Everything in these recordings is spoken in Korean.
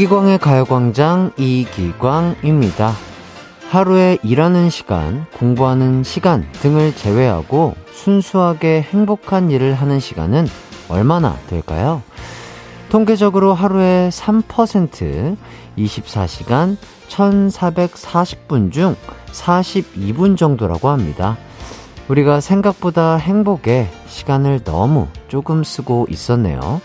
이기광의 가요광장 이기광입니다. 하루에 일하는 시간, 공부하는 시간 등을 제외하고 순수하게 행복한 일을 하는 시간은 얼마나 될까요? 통계적으로 하루에 3%, 24시간 1440분 중 42분 정도라고 합니다. 우리가 생각보다 행복에 시간을 너무 조금 쓰고 있었네요.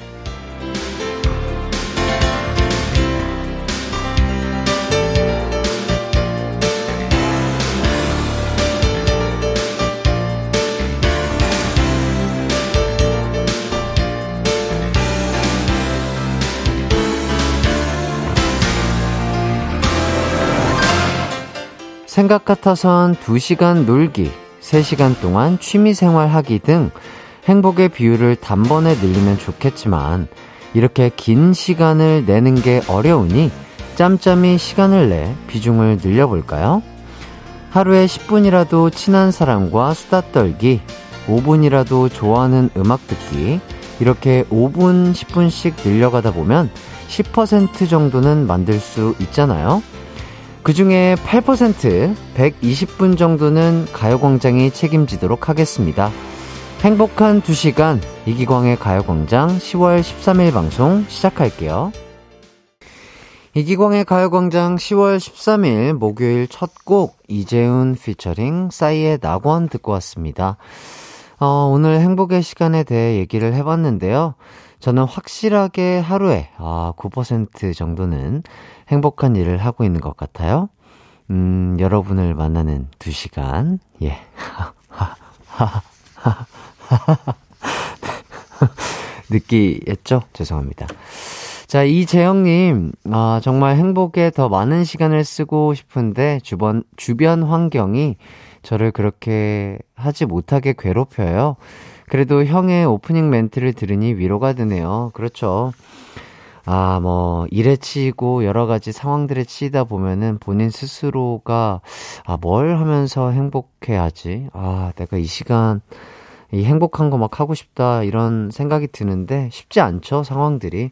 생각 같아선 2시간 놀기, 3시간 동안 취미생활 하기 등 행복의 비율을 단번에 늘리면 좋겠지만 이렇게 긴 시간을 내는 게 어려우니 짬짬이 시간을 내 비중을 늘려볼까요? 하루에 10분이라도 친한 사람과 수다 떨기, 5분이라도 좋아하는 음악 듣기, 이렇게 5분, 10분씩 늘려가다 보면 10% 정도는 만들 수 있잖아요? 그 중에 8%, 120분 정도는 가요광장이 책임지도록 하겠습니다. 행복한 2시간, 이기광의 가요광장 10월 13일 방송 시작할게요. 이기광의 가요광장 10월 13일 목요일 첫 곡, 이재훈 피처링 싸이의 낙원 듣고 왔습니다. 어, 오늘 행복의 시간에 대해 얘기를 해봤는데요. 저는 확실하게 하루에 아, 9% 정도는 행복한 일을 하고 있는 것 같아요. 음, 여러분을 만나는 2시간. 예. 느끼했죠? 죄송합니다. 자, 이재영님, 아, 정말 행복에 더 많은 시간을 쓰고 싶은데, 주변, 주변 환경이 저를 그렇게 하지 못하게 괴롭혀요. 그래도 형의 오프닝 멘트를 들으니 위로가 되네요. 그렇죠. 아, 뭐, 일에 치이고 여러 가지 상황들에 치이다 보면은 본인 스스로가, 아, 뭘 하면서 행복해야지. 아, 내가 이 시간, 이 행복한 거 막 하고 싶다, 이런 생각이 드는데 쉽지 않죠, 상황들이.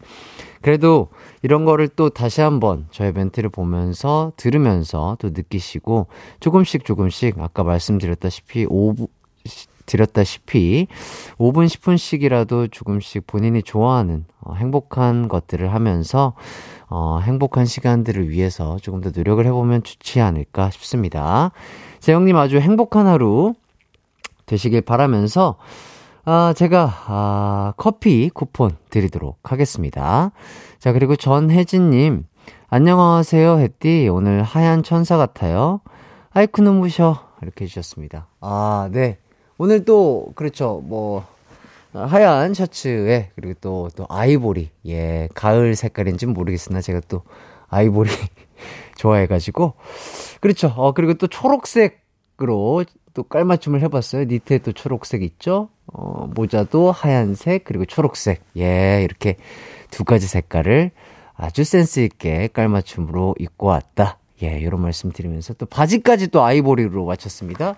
그래도 이런 거를 또 다시 한번 저의 멘트를 보면서, 들으면서 또 느끼시고, 조금씩 조금씩, 아까 말씀드렸다시피, 5분, 드렸다시피 5분, 10분씩이라도 조금씩 본인이 좋아하는 어, 행복한 것들을 하면서 어, 행복한 시간들을 위해서 조금 더 노력을 해보면 좋지 않을까 싶습니다. 재영님 아주 행복한 하루 되시길 바라면서 아, 제가, 아, 커피 쿠폰 드리도록 하겠습니다. 자, 그리고 전혜진님, 안녕하세요, 햇띠. 오늘 하얀 천사 같아요. 아이쿠, 눈부셔. 이렇게 해주셨습니다. 아, 네. 오늘 또, 그렇죠, 뭐, 하얀 셔츠에, 그리고 또, 또 아이보리. 예, 가을 색깔인지는 모르겠으나 제가 또 아이보리 좋아해가지고. 그렇죠. 어, 그리고 또 초록색으로 또 깔맞춤을 해봤어요. 니트에 또 초록색 있죠? 어, 모자도 하얀색, 그리고 초록색. 예, 이렇게 두 가지 색깔을 아주 센스있게 깔맞춤으로 입고 왔다. 예, 이런 말씀 드리면서 또 바지까지 또 아이보리로 맞췄습니다.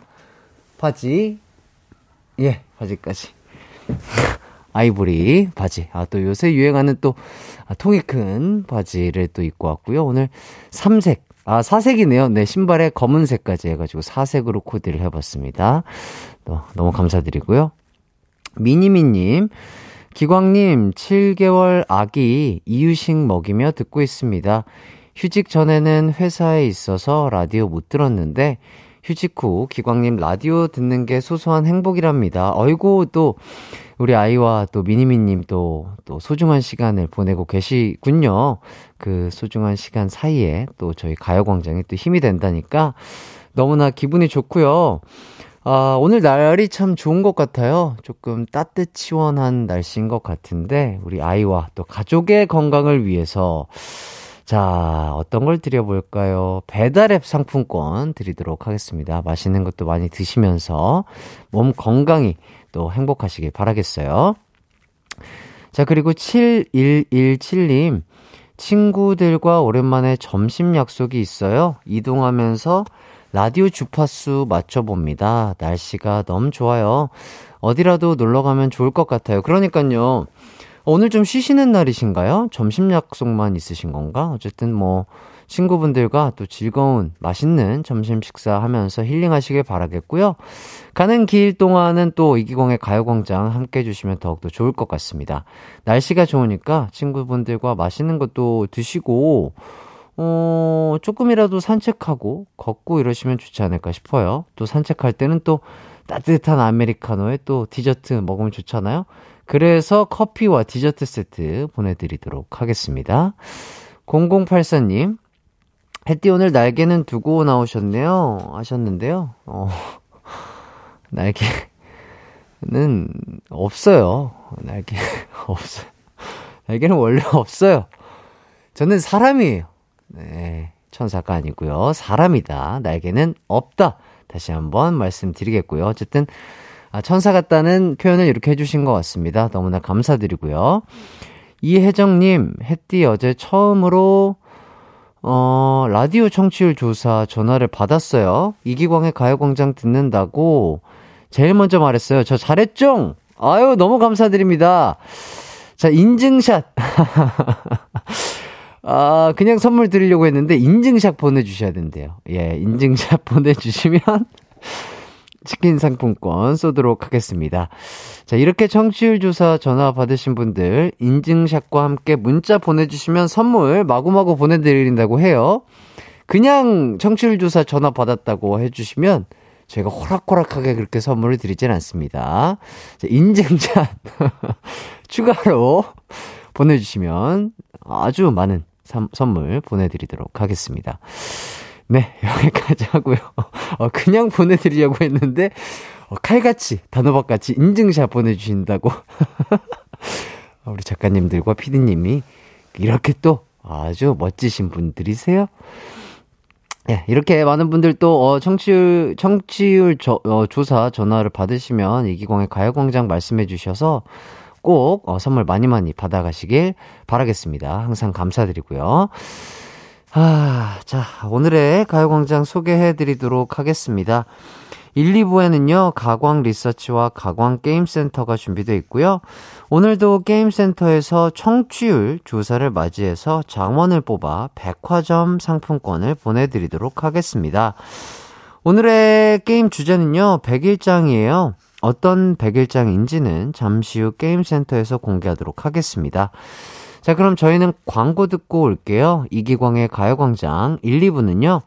바지, 예, 바지까지. 아이보리 바지. 아, 또 요새 유행하는 또 아, 통이 큰 바지를 또 입고 왔고요. 오늘 삼색. 아, 사색이네요. 네, 신발에 검은색까지 해가지고 사색으로 코디를 해봤습니다. 또, 너무 감사드리고요. 미니미님, 기광님, 7개월 아기 이유식 먹이며 듣고 있습니다. 휴직 전에는 회사에 있어서 라디오 못 들었는데, 휴직 후 기광님 라디오 듣는 게 소소한 행복이랍니다. 어이고 또 우리 아이와 또 미니미님 또, 또 소중한 시간을 보내고 계시군요. 그 소중한 시간 사이에 또 저희 가요광장에 또 힘이 된다니까 너무나 기분이 좋고요. 아, 오늘 날이 참 좋은 것 같아요. 조금 따뜻치원한 날씨인 것 같은데, 우리 아이와 또 가족의 건강을 위해서 자, 어떤 걸 드려볼까요? 배달앱 상품권 드리도록 하겠습니다. 맛있는 것도 많이 드시면서 몸 건강히 또 행복하시길 바라겠어요. 자, 그리고 7117님. 친구들과 오랜만에 점심 약속이 있어요. 이동하면서 라디오 주파수 맞춰봅니다. 날씨가 너무 좋아요. 어디라도 놀러 가면 좋을 것 같아요. 그러니까요. 오늘 좀 쉬시는 날이신가요? 점심 약속만 있으신 건가? 어쨌든 뭐, 친구분들과 또 즐거운 맛있는 점심 식사하면서 힐링하시길 바라겠고요. 가는 길 동안은 또 이기광의 가요광장 함께 해주시면 더욱더 좋을 것 같습니다. 날씨가 좋으니까 친구분들과 맛있는 것도 드시고, 어, 조금이라도 산책하고 걷고 이러시면 좋지 않을까 싶어요. 또 산책할 때는 또 따뜻한 아메리카노에 또 디저트 먹으면 좋잖아요. 그래서 커피와 디저트 세트 보내드리도록 하겠습니다. 0084님, 햇띠 오늘 날개는 두고 나오셨네요. 하셨는데요. 어, 날개는 없어요. 날개 없어요. 날개는 원래 없어요. 저는 사람이에요. 네. 천사가 아니고요. 사람이다. 날개는 없다. 다시 한번 말씀드리겠고요. 어쨌든 아, 천사 같다는 표현을 이렇게 해주신 것 같습니다. 너무나 감사드리고요. 이혜정님, 햇띠 어제 처음으로 어, 라디오 청취율 조사 전화를 받았어요. 이기광의 가요광장 듣는다고 제일 먼저 말했어요. 저 잘했죠? 아유, 너무 감사드립니다. 자, 인증샷. 아, 그냥 선물 드리려고 했는데 인증샷 보내주셔야 된대요. 예, 인증샷 보내주시면 치킨 상품권 쏘도록 하겠습니다. 자, 이렇게 청취율 조사 전화 받으신 분들 인증샷과 함께 문자 보내주시면 선물 마구마구 보내드린다고 해요. 그냥 청취율 조사 전화 받았다고 해주시면 저희가 호락호락하게 그렇게 선물을 드리진 않습니다. 자, 인증샷 추가로 보내주시면 아주 많은 선물 보내드리도록 하겠습니다. 네, 여기까지 하고요. 어, 그냥 보내드리려고 했는데, 어, 칼같이, 단호박같이 인증샷 보내주신다고. 우리 작가님들과 피디님이 이렇게 또 아주 멋지신 분들이세요. 예, 이렇게 많은 분들 또, 어, 청취율, 청취율 저, 어, 조사 전화를 받으시면 이기광의 가요광장 말씀해 주셔서 꼭, 어, 선물 많이 많이 받아가시길 바라겠습니다. 항상 감사드리고요. 아, 자, 오늘의 가요광장 소개해 드리도록 하겠습니다. 1, 2부에는요, 가광 리서치와 가광 게임센터가 준비되어 있고요. 오늘도 게임센터에서 청취율 조사를 맞이해서 장원을 뽑아 백화점 상품권을 보내드리도록 하겠습니다. 오늘의 게임 주제는요, 100일장이에요. 어떤 100일장인지는 잠시 후 게임센터에서 공개하도록 하겠습니다. 자, 그럼 저희는 광고 듣고 올게요. 이기광의 가요광장 1, 2부는요.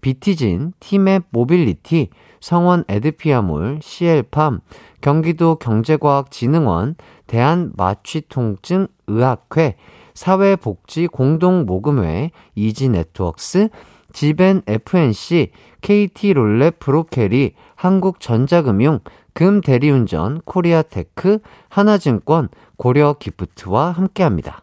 비티진, 티맵 모빌리티, 성원 에드피아몰, CL팜, 경기도 경제과학진흥원, 대한마취통증 의학회, 사회복지공동모금회, 이지네트웍스, 지벤 FNC, KT롤렛 브로케리, 한국전자금융, 금대리운전, 코리아테크, 하나증권, 고려기프트와 함께합니다.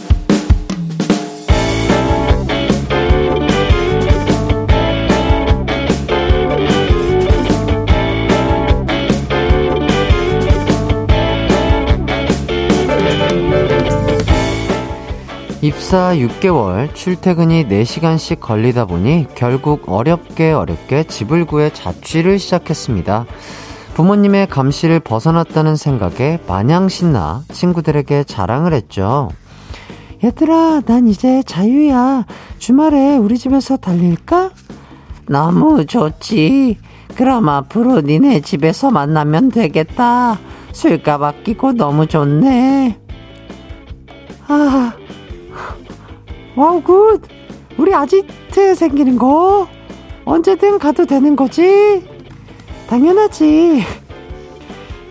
입사 6개월, 출퇴근이 4시간씩 걸리다 보니 결국 어렵게 어렵게 집을 구해 자취를 시작했습니다. 부모님의 감시를 벗어났다는 생각에 마냥 신나 친구들에게 자랑을 했죠. 얘들아, 난 이제 자유야. 주말에 우리 집에서 달릴까? 너무 좋지. 그럼 앞으로 니네 집에서 만나면 되겠다. 술값 아끼고 너무 좋네. 아, wow good. 우리 아지트 생기는 거 언제든 가도 되는 거지? 당연하지.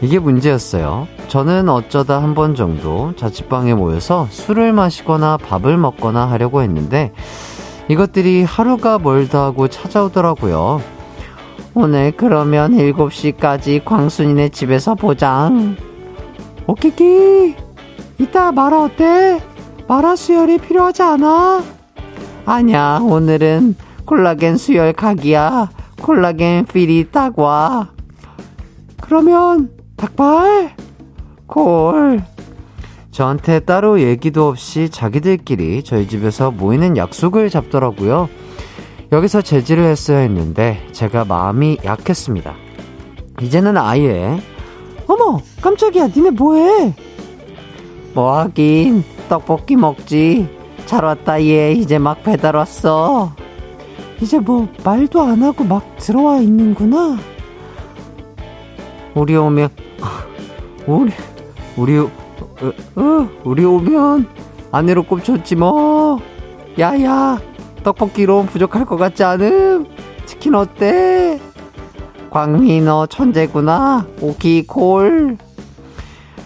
이게 문제였어요. 저는 어쩌다 한 번 정도 자취방에 모여서 술을 마시거나 밥을 먹거나 하려고 했는데 이것들이 하루가 멀다 하고 찾아오더라고요. 오늘 그러면 7시까지 광순이네 집에서 보자 오키키, 이따 마라 어때? 마라 수혈이 필요하지 않아? 아니야, 오늘은 콜라겐 수혈 각이야. 콜라겐 필이 딱 와. 그러면, 닭발? 콜. 저한테 따로 얘기도 없이 자기들끼리 저희 집에서 모이는 약속을 잡더라고요. 여기서 제지를 했어야 했는데 제가 마음이 약했습니다. 이제는 아예 어머 깜짝이야 니네 뭐해? 뭐 하긴 떡볶이 먹지 잘 왔다 얘 이제 막 배달 왔어 이제 뭐 말도 안 하고 막 들어와 있는구나 우리 오면 우리 우리 어, 어, 우리 오면 아내로 꼽혔지 뭐 야야 떡볶이로 부족할 것 같지 않음? 치킨 어때? 너 천재구나. 오키 콜.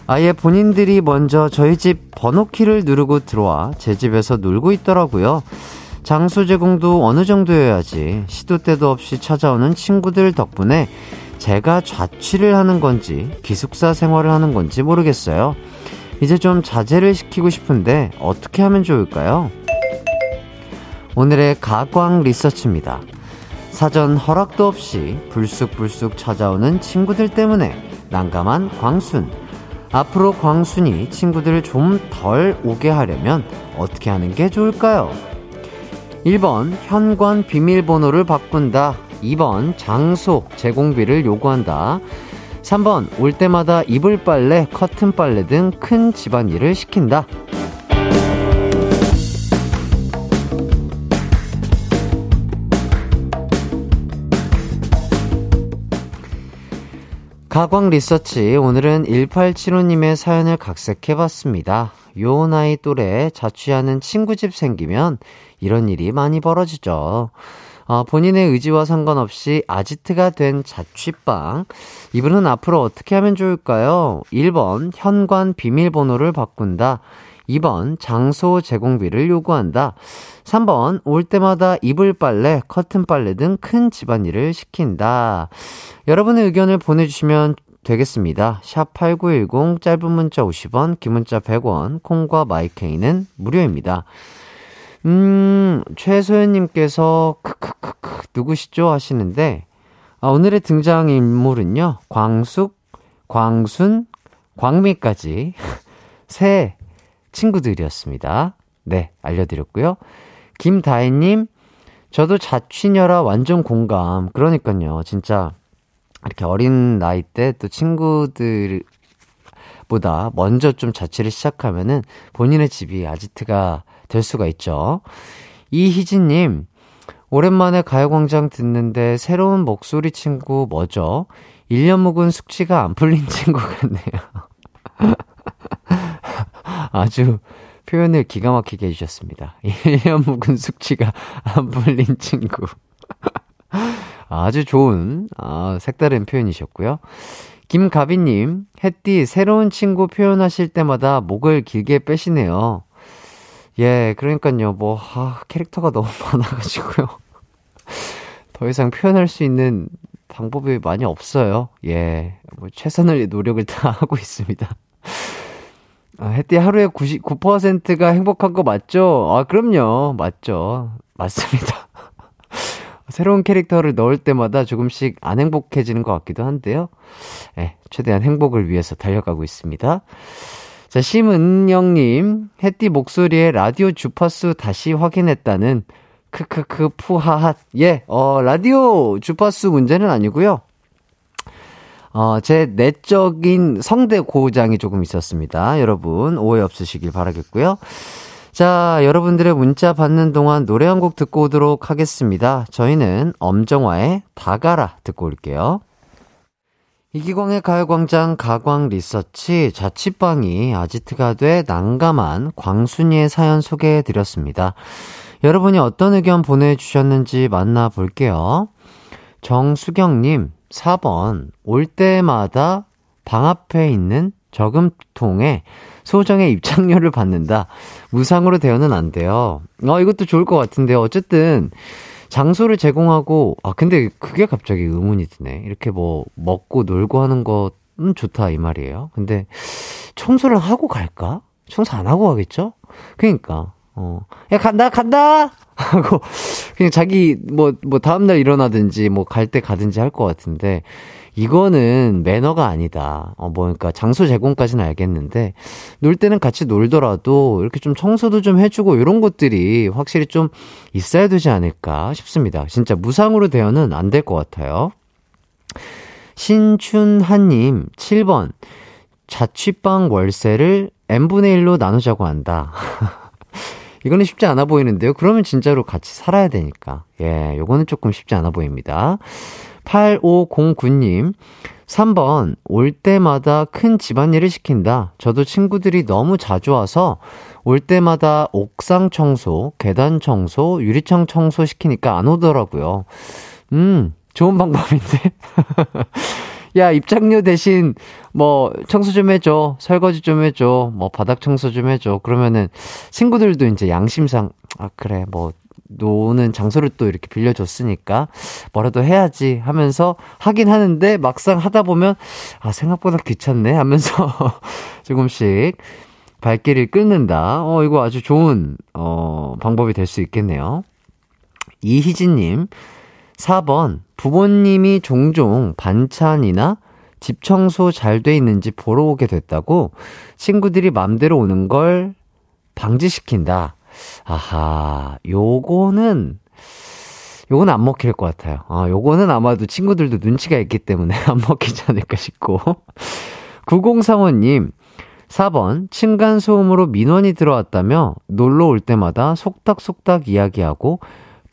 아예 본인들이 먼저 저희 집 번호키를 누르고 들어와 제 집에서 놀고 있더라고요. 장소 제공도 어느 정도여야지 시도 때도 없이 찾아오는 친구들 덕분에 제가 자취를 하는 건지 기숙사 생활을 하는 건지 모르겠어요. 이제 좀 자제를 시키고 싶은데 어떻게 하면 좋을까요? 오늘의 가광 리서치입니다. 사전 허락도 없이 불쑥불쑥 찾아오는 친구들 때문에 난감한 광순. 앞으로 광순이 친구들을 좀 덜 오게 하려면 어떻게 하는 게 좋을까요? 1번 현관 비밀번호를 바꾼다. 2번 장소 제공비를 요구한다. 3번 올 때마다 이불 빨래, 커튼 빨래 등 큰 집안일을 시킨다. 가광 리서치 오늘은 1875님의 사연을 각색해봤습니다. 요 나이 또래 자취하는 친구 집 생기면 이런 일이 많이 벌어지죠. 어, 본인의 의지와 상관없이 아지트가 된 자취방. 이분은 앞으로 어떻게 하면 좋을까요? 1번 현관 비밀번호를 바꾼다. 2번 장소 제공비를 요구한다. 3번 올 때마다 이불 빨래, 커튼 빨래 등 큰 집안일을 시킨다. 여러분의 의견을 보내주시면 되겠습니다. 샵 8910 짧은 문자 50원, 긴 문자 100원, 콩과 마이케이는 무료입니다. 음, 최소연님께서 크크크크 누구시죠 하시는데 아, 오늘의 등장 인물은요 광숙, 광순, 광미까지 새 친구들이었습니다. 네, 알려드렸고요. 김다혜님, 저도 자취녀라 완전 공감. 그러니까요, 진짜 이렇게 어린 나이 때 또 친구들보다 먼저 좀 자취를 시작하면은 본인의 집이 아지트가 될 수가 있죠. 이희진님, 오랜만에 가요광장 듣는데 새로운 목소리 친구 뭐죠? 1년 묵은 숙취가 안 풀린 친구 같네요. 아주 표현을 기가 막히게 해주셨습니다. 1년 묵은 숙취가 안 풀린 친구. 아주 좋은, 아, 색다른 표현이셨고요. 김가비님, 햇띠, 새로운 친구 표현하실 때마다 목을 길게 빼시네요. 예, 그러니까요, 뭐, 아, 캐릭터가 너무 많아가지고요. 더 이상 표현할 수 있는 방법이 많이 없어요. 예, 뭐, 최선을 노력을 다 하고 있습니다. 아, 햇띠 하루에 99%가 행복한 거 맞죠? 아, 그럼요. 맞죠. 맞습니다. 새로운 캐릭터를 넣을 때마다 조금씩 안 행복해지는 것 같기도 한데요. 예, 최대한 행복을 위해서 달려가고 있습니다. 자, 심은영님, 햇띠 목소리에 라디오 주파수 다시 확인했다는 크크크 푸하핫. 예, 어, 라디오 주파수 문제는 아니고요. 어, 제 내적인 성대 고장이 조금 있었습니다. 여러분, 오해 없으시길 바라겠고요. 자, 여러분들의 문자 받는 동안 노래 한 곡 듣고 오도록 하겠습니다. 저희는 엄정화의 다가라 듣고 올게요. 이기광의 가요광장 가광 리서치 자취방이 아지트가 돼 난감한 광순이의 사연 소개해 드렸습니다. 여러분이 어떤 의견 보내주셨는지 만나볼게요. 정수경님, 4번, 올 때마다 방 앞에 있는 저금통에 소정의 입장료를 받는다. 무상으로 대여는 안 돼요. 어, 이것도 좋을 것 같은데요. 어쨌든, 장소를 제공하고, 아, 근데 그게 갑자기 의문이 드네. 이렇게 뭐, 먹고 놀고 하는 것은 좋다, 이 말이에요. 근데, 청소를 하고 갈까? 청소 안 하고 가겠죠? 그니까, 어, 야, 간다, 간다! 하고, 그냥 자기, 뭐, 뭐, 다음날 일어나든지, 뭐, 갈 때 가든지 할 것 같은데, 이거는 매너가 아니다. 어, 뭐, 그러니까 장소 제공까지는 알겠는데, 놀 때는 같이 놀더라도 이렇게 좀 청소도 좀 해주고 이런 것들이 확실히 좀 있어야 되지 않을까 싶습니다. 진짜 무상으로 대여는 안 될 것 같아요. 신춘하님, 7번. 자취방 월세를 n분의 1로 나누자고 한다. 이거는 쉽지 않아 보이는데요. 그러면 진짜로 같이 살아야 되니까. 예, 요거는 조금 쉽지 않아 보입니다. 8509님, 3번, 올 때마다 큰 집안일을 시킨다. 저도 친구들이 너무 자주 와서 올 때마다 옥상 청소, 계단 청소, 유리창 청소 시키니까 안 오더라고요. 음, 좋은 방법인데? 야, 입장료 대신 뭐 청소 좀 해줘. 설거지 좀 해줘. 뭐 바닥 청소 좀 해줘. 그러면은 친구들도 이제 양심상, 아, 그래, 뭐 노는 장소를 또 이렇게 빌려줬으니까 뭐라도 해야지 하면서 하긴 하는데 막상 하다 보면 아 생각보다 귀찮네 하면서 조금씩 발길을 끊는다. 어 이거 아주 좋은 어 방법이 될 수 있겠네요. 이희진님 4번 부모님이 종종 반찬이나 집 청소 잘 돼 있는지 보러 오게 됐다고 친구들이 맘대로 오는 걸 방지시킨다. 아하, 요거는, 요건 안 먹힐 것 같아요. 아, 요거는 아마도 친구들도 눈치가 있기 때문에 안 먹히지 않을까 싶고. 9035님, 4번, 층간소음으로 민원이 들어왔다며 놀러 올 때마다 속닥속닥 이야기하고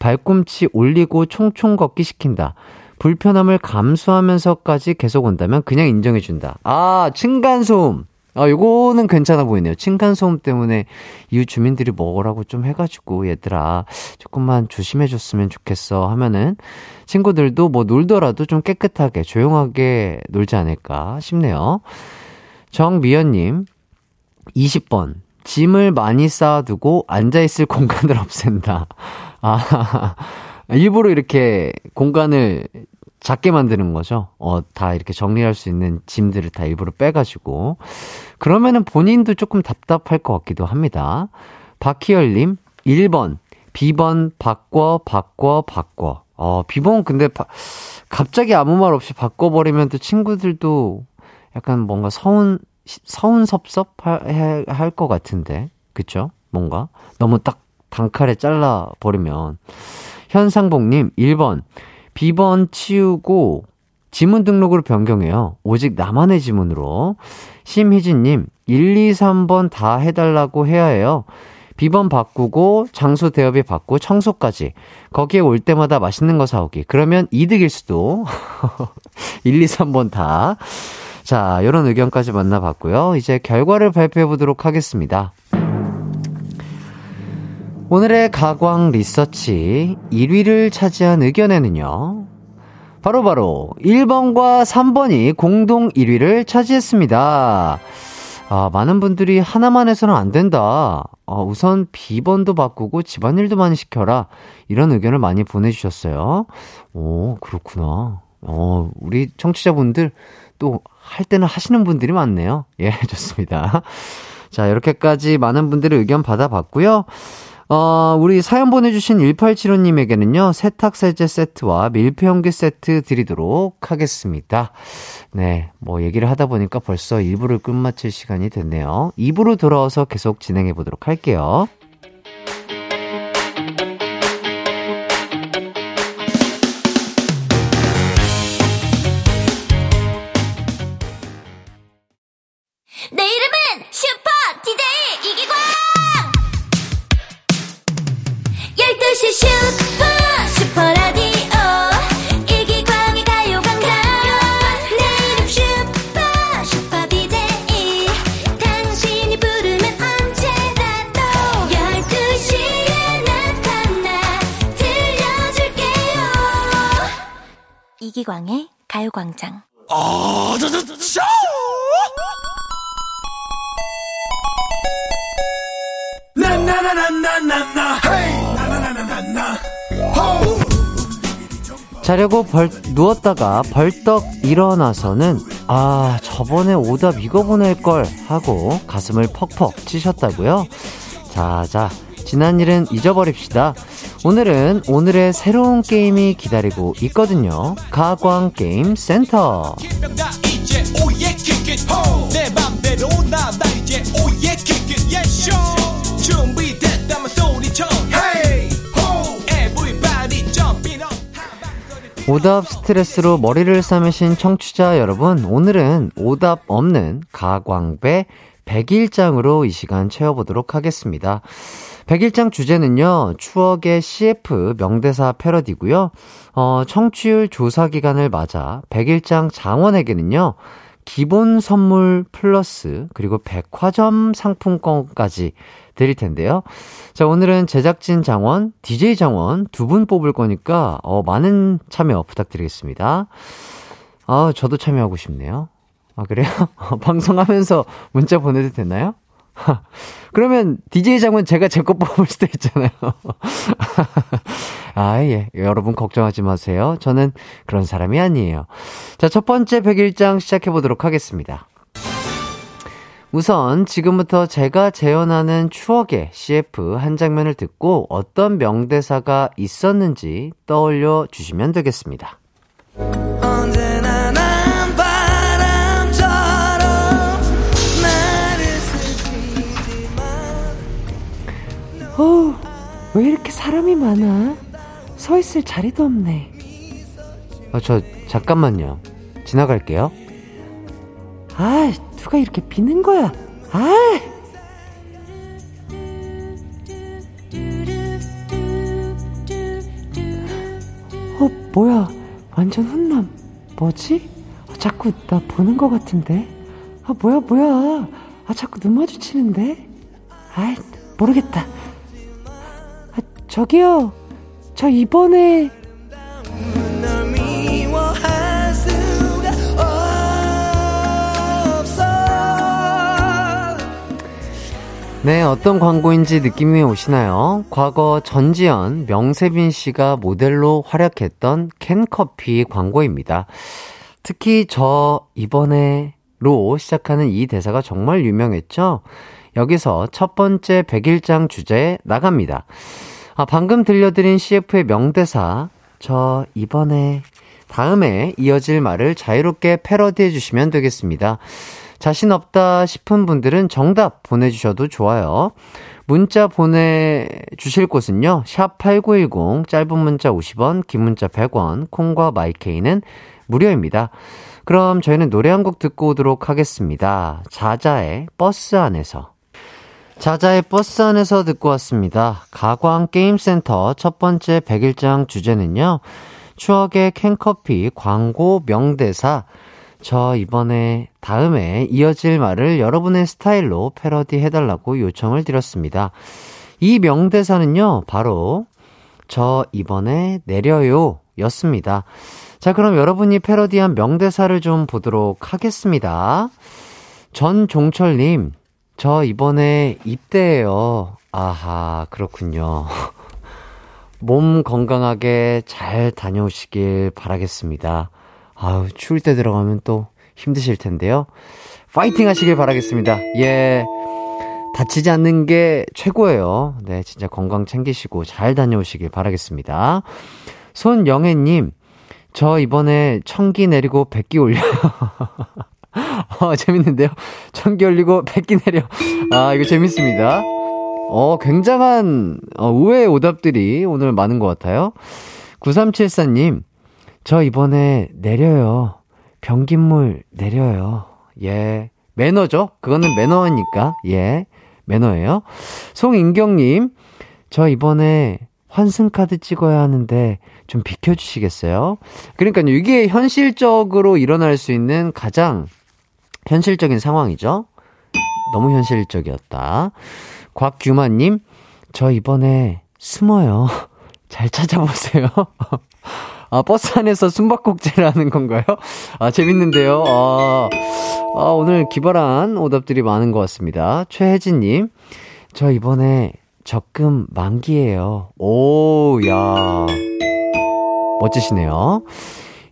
발꿈치 올리고 총총 걷기 시킨다. 불편함을 감수하면서까지 계속 온다면 그냥 인정해준다. 아, 층간소음. 아, 요거는 괜찮아 보이네요. 층간소음 때문에 이웃 주민들이 먹으라고 좀 해가지고, 얘들아, 조금만 조심해줬으면 좋겠어 하면은, 친구들도 뭐 놀더라도 좀 깨끗하게, 조용하게 놀지 않을까 싶네요. 정미연님, 20번. 짐을 많이 쌓아두고 앉아있을 공간을 없앤다. 아, 일부러 이렇게 공간을 작게 만드는 거죠. 어, 다 이렇게 정리할 수 있는 짐들을 다 일부러 빼가지고. 그러면은 본인도 조금 답답할 것 같기도 합니다. 박희열님, 1번. 비번 바꿔, 바꿔, 바꿔. 어, 비번 근데 바, 갑자기 아무 말 없이 바꿔버리면 또 친구들도 약간 뭔가 서운, 서운섭섭 할, 할것 같은데. 그쵸? 뭔가. 너무 딱 단칼에 잘라버리면. 현상복님, 1번. 비번 치우고 지문 등록으로 변경해요. 오직 나만의 지문으로. 심희진님, 1, 2, 3번 다 해달라고 해야 해요. 비번 바꾸고, 장소 대여비 받고, 청소까지. 거기에 올 때마다 맛있는 거 사오기. 그러면 이득일 수도. 1, 2, 3번 다. 자, 이런 의견까지 만나봤고요. 이제 결과를 발표해 보도록 하겠습니다. 오늘의 가광 리서치 1위를 차지한 의견에는요. 바로바로 바로 1번과 3번이 공동 1위를 차지했습니다. 아, 많은 분들이 하나만 해서는 안 된다. 아, 우선 비번도 바꾸고 집안일도 많이 시켜라. 이런 의견을 많이 보내주셨어요. 오, 그렇구나. 어, 우리 청취자분들 또 할 때는 하시는 분들이 많네요. 예, 좋습니다. 자, 이렇게까지 많은 분들의 의견 받아봤고요. 어, 우리 사연 보내주신 1875님에게는요, 세탁세제 세트와 밀폐용기 세트 드리도록 하겠습니다. 네, 뭐 얘기를 하다 보니까 벌써 1부를 끝마칠 시간이 됐네요. 2부로 돌아와서 계속 진행해 보도록 할게요. 이기광의 가요광장. 아, 저, 저, 저, 자려고 벌, 누웠다가 벌떡 일어나서는 아, 저번에 오답 이거 보낼걸 하고 가슴을 퍽퍽 치셨다고요? 자, 자, 지난 일은 잊어버립시다. 오늘은 오늘의 새로운 게임이 기다리고 있거든요. 가광 게임 센터. 오답 스트레스로 머리를 싸매신 청취자 여러분, 오늘은 오답 없는 가광배 100일장으로 이 시간 채워보도록 하겠습니다. 100일장 주제는요, 추억의 CF 명대사 패러디고요. 어, 청취율 조사 기간을 맞아 100일장 장원에게는요, 기본 선물 플러스, 그리고 백화점 상품권까지 드릴 텐데요. 자, 오늘은 제작진 장원, DJ 장원 두 분 뽑을 거니까, 어, 많은 참여 부탁드리겠습니다. 아, 저도 참여하고 싶네요. 아, 그래요? 방송하면서 문자 보내도 되나요? 그러면 DJ 장은 제가 제 거 뽑을 수도 있잖아요. 아, 예. 여러분 걱정하지 마세요. 저는 그런 사람이 아니에요. 자, 첫 번째 100일장 시작해 보도록 하겠습니다. 우선 지금부터 제가 재현하는 추억의 CF 한 장면을 듣고 어떤 명대사가 있었는지 떠올려 주시면 되겠습니다. 왜 이렇게 사람이 많아? 서 있을 자리도 없네. 아, 저, 잠깐만요. 지나갈게요. 아, 누가 이렇게 비는 거야? 아! 어, 뭐야. 완전 훈남. 뭐지? 아, 자꾸 나 보는 것 같은데? 아, 뭐야, 뭐야. 아, 자꾸 눈 마주치는데? 아이, 모르겠다. 아, 저기요. 저 이번에 네, 어떤 광고인지 느낌이 오시나요? 과거 전지현, 명세빈 씨가 모델로 활약했던 캔커피 광고입니다. 특히 저 이번에로 시작하는 이 대사가 정말 유명했죠? 여기서 첫 번째 백일장 주제에 나갑니다. 아, 방금 들려드린 CF의 명대사, 저 이번에 다음에 이어질 말을 자유롭게 패러디해 주시면 되겠습니다. 자신 없다 싶은 분들은 정답 보내주셔도 좋아요. 문자 보내주실 곳은요, 샵8910, 짧은 문자 50원, 긴 문자 100원, 콩과 마이케이는 무료입니다. 그럼 저희는 노래 한 곡 듣고 오도록 하겠습니다. 자자의 버스 안에서. 자자의 버스 안에서 듣고 왔습니다. 가광 게임센터 첫 번째 100일장 주제는요, 추억의 캔커피 광고 명대사, 저 이번에 다음에 이어질 말을 여러분의 스타일로 패러디 해달라고 요청을 드렸습니다. 이 명대사는요, 바로 저 이번에 내려요 였습니다. 자, 그럼 여러분이 패러디한 명대사를 좀 보도록 하겠습니다. 전종철님, 저 이번에 입대해요. 아하, 그렇군요. 몸 건강하게 잘 다녀오시길 바라겠습니다. 아우, 추울 때 들어가면 또 힘드실 텐데요. 파이팅 하시길 바라겠습니다. 예. 다치지 않는 게 최고예요. 네, 진짜 건강 챙기시고 잘 다녀오시길 바라겠습니다. 손영애님, 저 이번에 청기 내리고 백기 올려요. 어, 재밌는데요? 청기 올리고 백기 내려. 아, 이거 재밌습니다. 어, 굉장한, 어, 의외의 오답들이 오늘 많은 것 같아요. 9374님, 저 이번에 내려요. 변기물 내려요. 예. 매너죠? 그거는 매너니까. 예. 매너예요. 송인경님, 저 이번에 환승카드 찍어야 하는데 좀 비켜주시겠어요? 그러니까요, 이게 현실적으로 일어날 수 있는 가장 현실적인 상황이죠? 너무 현실적이었다. 곽규만님, 저 이번에 숨어요. 잘 찾아보세요. 아, 버스 안에서 숨바꼭질 하는 건가요? 아, 재밌는데요. 아, 아, 오늘 기발한 오답들이 많은 것 같습니다. 최혜진님, 저 이번에 적금 만기예요. 오, 야. 멋지시네요.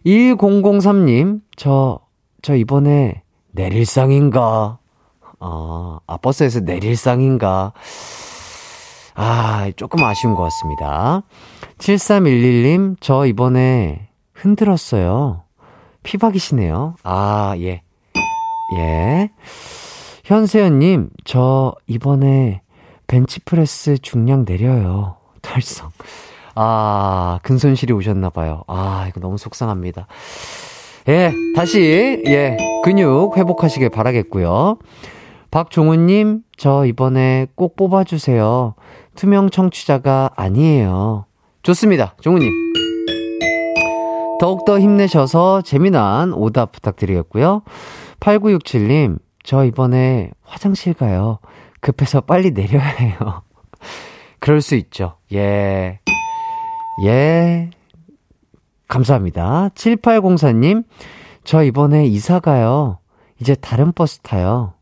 1003님, 저 저 이번에 내릴상인가? 아, 아, 버스에서 내릴상인가? 아, 조금 아쉬운 것 같습니다. 7311님, 저 이번에 흔들었어요. 피박이시네요. 아, 예. 예. 현세연님, 저 이번에 벤치프레스 중량 내려요. 달성. 아, 근손실이 오셨나봐요. 아, 이거 너무 속상합니다. 예, 다시, 예, 근육 회복하시길 바라겠고요. 박종훈님, 저 이번에 꼭 뽑아주세요. 투명 청취자가 아니에요. 좋습니다. 종훈님. 더욱더 힘내셔서 재미난 오답 부탁드리겠고요. 8967님, 저 이번에 화장실 가요. 급해서 빨리 내려야 해요. 그럴 수 있죠. 예. 예. 감사합니다. 7804님, 저 이번에 이사 가요. 이제 다른 버스 타요.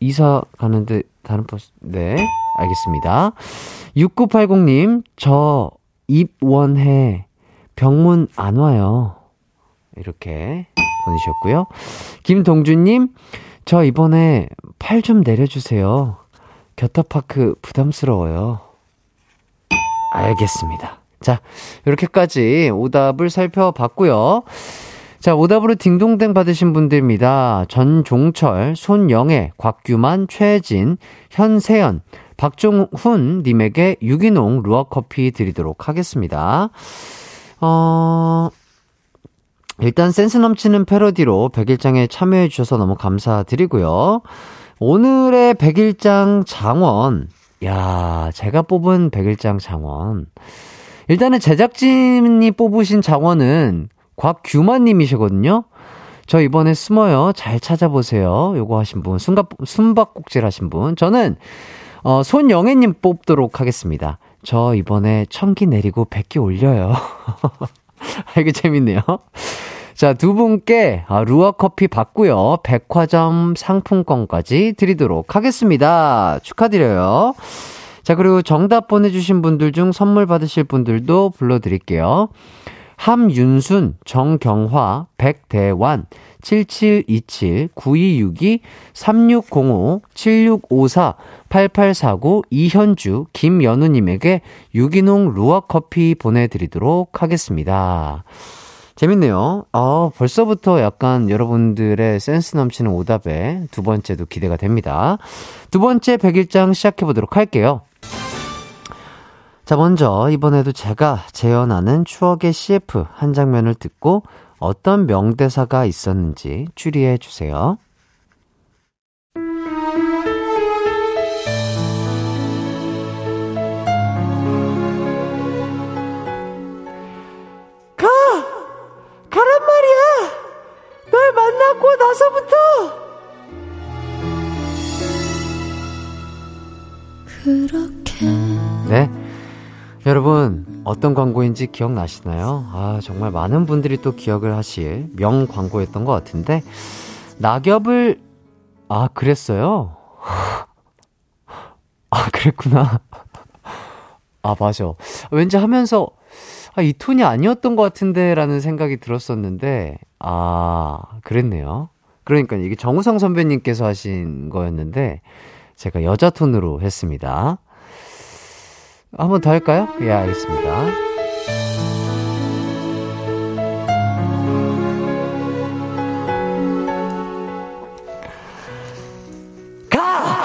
이사 가는데 다른 버스, 네. 알겠습니다. 6980님, 저 입원해. 병문 안 와요. 이렇게 보내셨고요. 김동준님, 저 이번에 팔 좀 내려주세요. 겨터파크 부담스러워요. 알겠습니다. 자, 이렇게까지 오답을 살펴봤고요. 자, 오답으로 딩동댕 받으신 분들입니다. 전종철, 손영애, 곽규만, 최진, 현세연, 박종훈 님에게 유기농 루아 커피 드리도록 하겠습니다. 어, 일단 센스 넘치는 패러디로 백일장에 참여해 주셔서 너무 감사드리고요. 오늘의 백일장 장원. 야, 제가 뽑은 백일장 장원. 일단은 제작진이 뽑으신 장원은 곽규만 님이시거든요. 저 이번에 숨어요. 잘 찾아보세요. 요거 하신 분, 숨바, 숨바꼭질 하신 분. 저는, 어, 손영애님 뽑도록 하겠습니다. 저 이번에 천기 내리고 백기 올려요. 이게 재밌네요. 자, 두 분께 아, 루아 커피 받고요. 백화점 상품권까지 드리도록 하겠습니다. 축하드려요. 자, 그리고 정답 보내주신 분들 중 선물 받으실 분들도 불러드릴게요. 함윤순, 정경화, 백대환, 7727, 9262, 3605, 7654, 8849, 이현주, 김연우님에게 유기농 루아 커피 보내드리도록 하겠습니다. 재밌네요. 아, 벌써부터 약간 여러분들의 센스 넘치는 오답에 두 번째도 기대가 됩니다. 두 번째 백일장 시작해보도록 할게요. 자, 먼저 이번에도 제가 재현하는 추억의 CF 한 장면을 듣고 어떤 명대사가 있었는지 추리해 주세요. 가! 가란 말이야! 널 만나고 나서부터! 그렇게. 네. 여러분, 어떤 광고인지 기억나시나요? 아, 정말 많은 분들이 또 기억을 하실 명 광고였던 것 같은데, 낙엽을, 아, 그랬어요? 아, 그랬구나. 아, 맞아. 왠지 하면서, 아, 이 톤이 아니었던 것 같은데, 라는 생각이 들었었는데, 아, 그랬네요. 그러니까 이게 정우성 선배님께서 하신 거였는데, 제가 여자 톤으로 했습니다. 한번 더 할까요? 예, 알겠습니다. 가!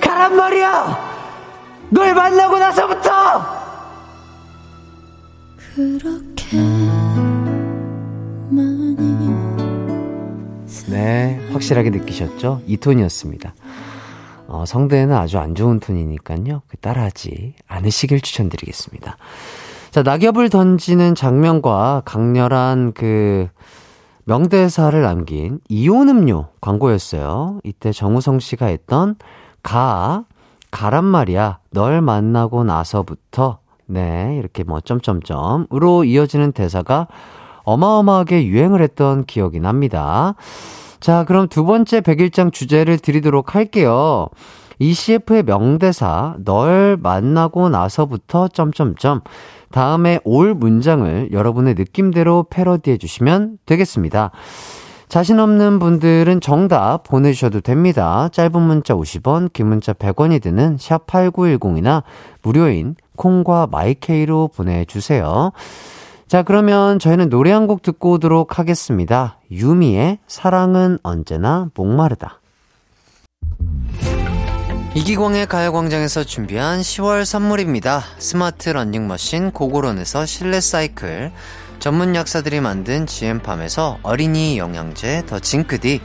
가란 말이야! 널 만나고 나서부터! 그렇게 많이 네, 확실하게 느끼셨죠? 이 톤이었습니다. 어, 성대는 아주 안 좋은 톤이니까요. 그 따라하지 않으시길 추천드리겠습니다. 자, 낙엽을 던지는 장면과 강렬한 그 명대사를 남긴 이온 음료 광고였어요. 이때 정우성 씨가 했던 가, 가란 말이야. 널 만나고 나서부터 네, 이렇게 뭐 점점점으로 이어지는 대사가 어마어마하게 유행을 했던 기억이 납니다. 자, 그럼 두 번째 백일장 주제를 드리도록 할게요. 이 CF의 명대사, 널 만나고 나서부터 점점점 다음에 올 문장을 여러분의 느낌대로 패러디해 주시면 되겠습니다. 자신 없는 분들은 정답 보내주셔도 됩니다. 짧은 문자 50원, 긴 문자 100원이 드는 샵 8910이나 무료인 콩과 마이케이로 보내주세요. 자, 그러면 저희는 노래 한 곡 듣고 오도록 하겠습니다. 유미의 사랑은 언제나 목마르다. 이기광의 가요광장에서 준비한 10월 선물입니다. 스마트 러닝머신 고고런에서 실내 사이클, 전문 약사들이 만든 GM팜에서 어린이 영양제 더 징크디,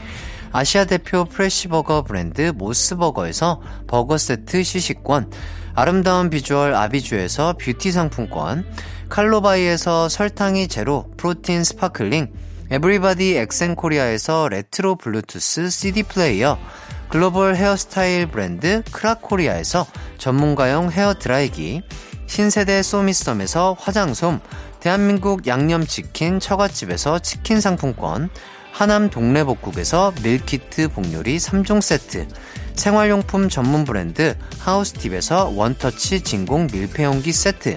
아시아 대표 fresh 버거 브랜드 모스버거에서 버거 세트 시식권, 아름다운 비주얼 아비주에서 뷰티 상품권, 칼로바이에서 설탕이 제로 protein sparkling, 에브리바디 엑센코리아에서 레트로 블루투스 CD 플레이어, 글로벌 헤어스타일 브랜드 크라코리아에서 전문가용 헤어 드라이기, 신세대 소미썸에서 화장솜, 대한민국 양념치킨 처갓집에서 치킨 상품권, 하남 동래복국에서 밀키트 복요리 3종 세트, 생활용품 전문 브랜드 하우스팁에서 원터치 진공 밀폐용기 세트,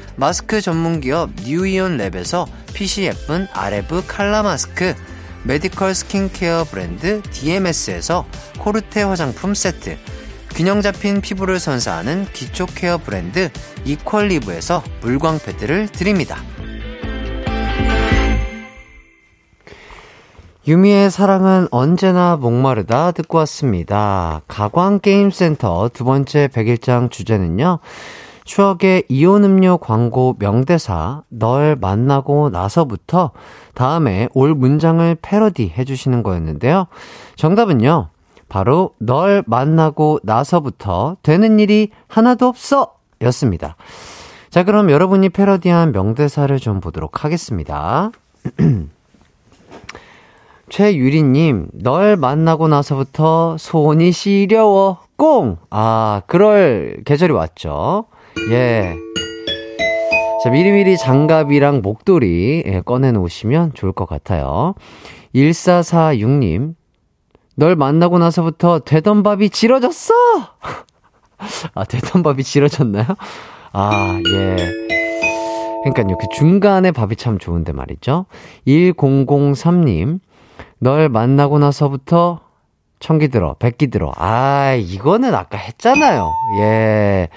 마스크 전문 기업 뉴이온 랩에서 핏이 예쁜 아레브 칼라 마스크, 메디컬 스킨케어 브랜드 DMS에서 코르테 화장품 세트, 균형 잡힌 피부를 선사하는 기초 케어 브랜드 이퀄리브에서 물광 패드를 드립니다. 유미의 사랑은 언제나 목마르다 듣고 왔습니다. 가광게임센터 두 번째 백일장 주제는요. 추억의 이온 음료 광고 명대사 널 만나고 나서부터 다음에 올 문장을 패러디 해주시는 거였는데요. 정답은요. 바로 널 만나고 나서부터 되는 일이 하나도 없어 였습니다. 자, 그럼 여러분이 패러디한 명대사를 좀 보도록 하겠습니다. 최유리님, 널 만나고 나서부터 손이 시려워, 꽁! 아, 그럴 계절이 왔죠. 예. 자, 미리미리 장갑이랑 목도리 예, 꺼내놓으시면 좋을 것 같아요. 1446님, 널 만나고 나서부터 되던 밥이 지러졌어! 아, 되던 밥이 지러졌나요? 아, 예. 그러니까요, 그 중간에 밥이 참 좋은데 말이죠. 1003님, 널 만나고 나서부터 청기 들어, 백기 들어. 아, 이거는 아까 했잖아요. 예.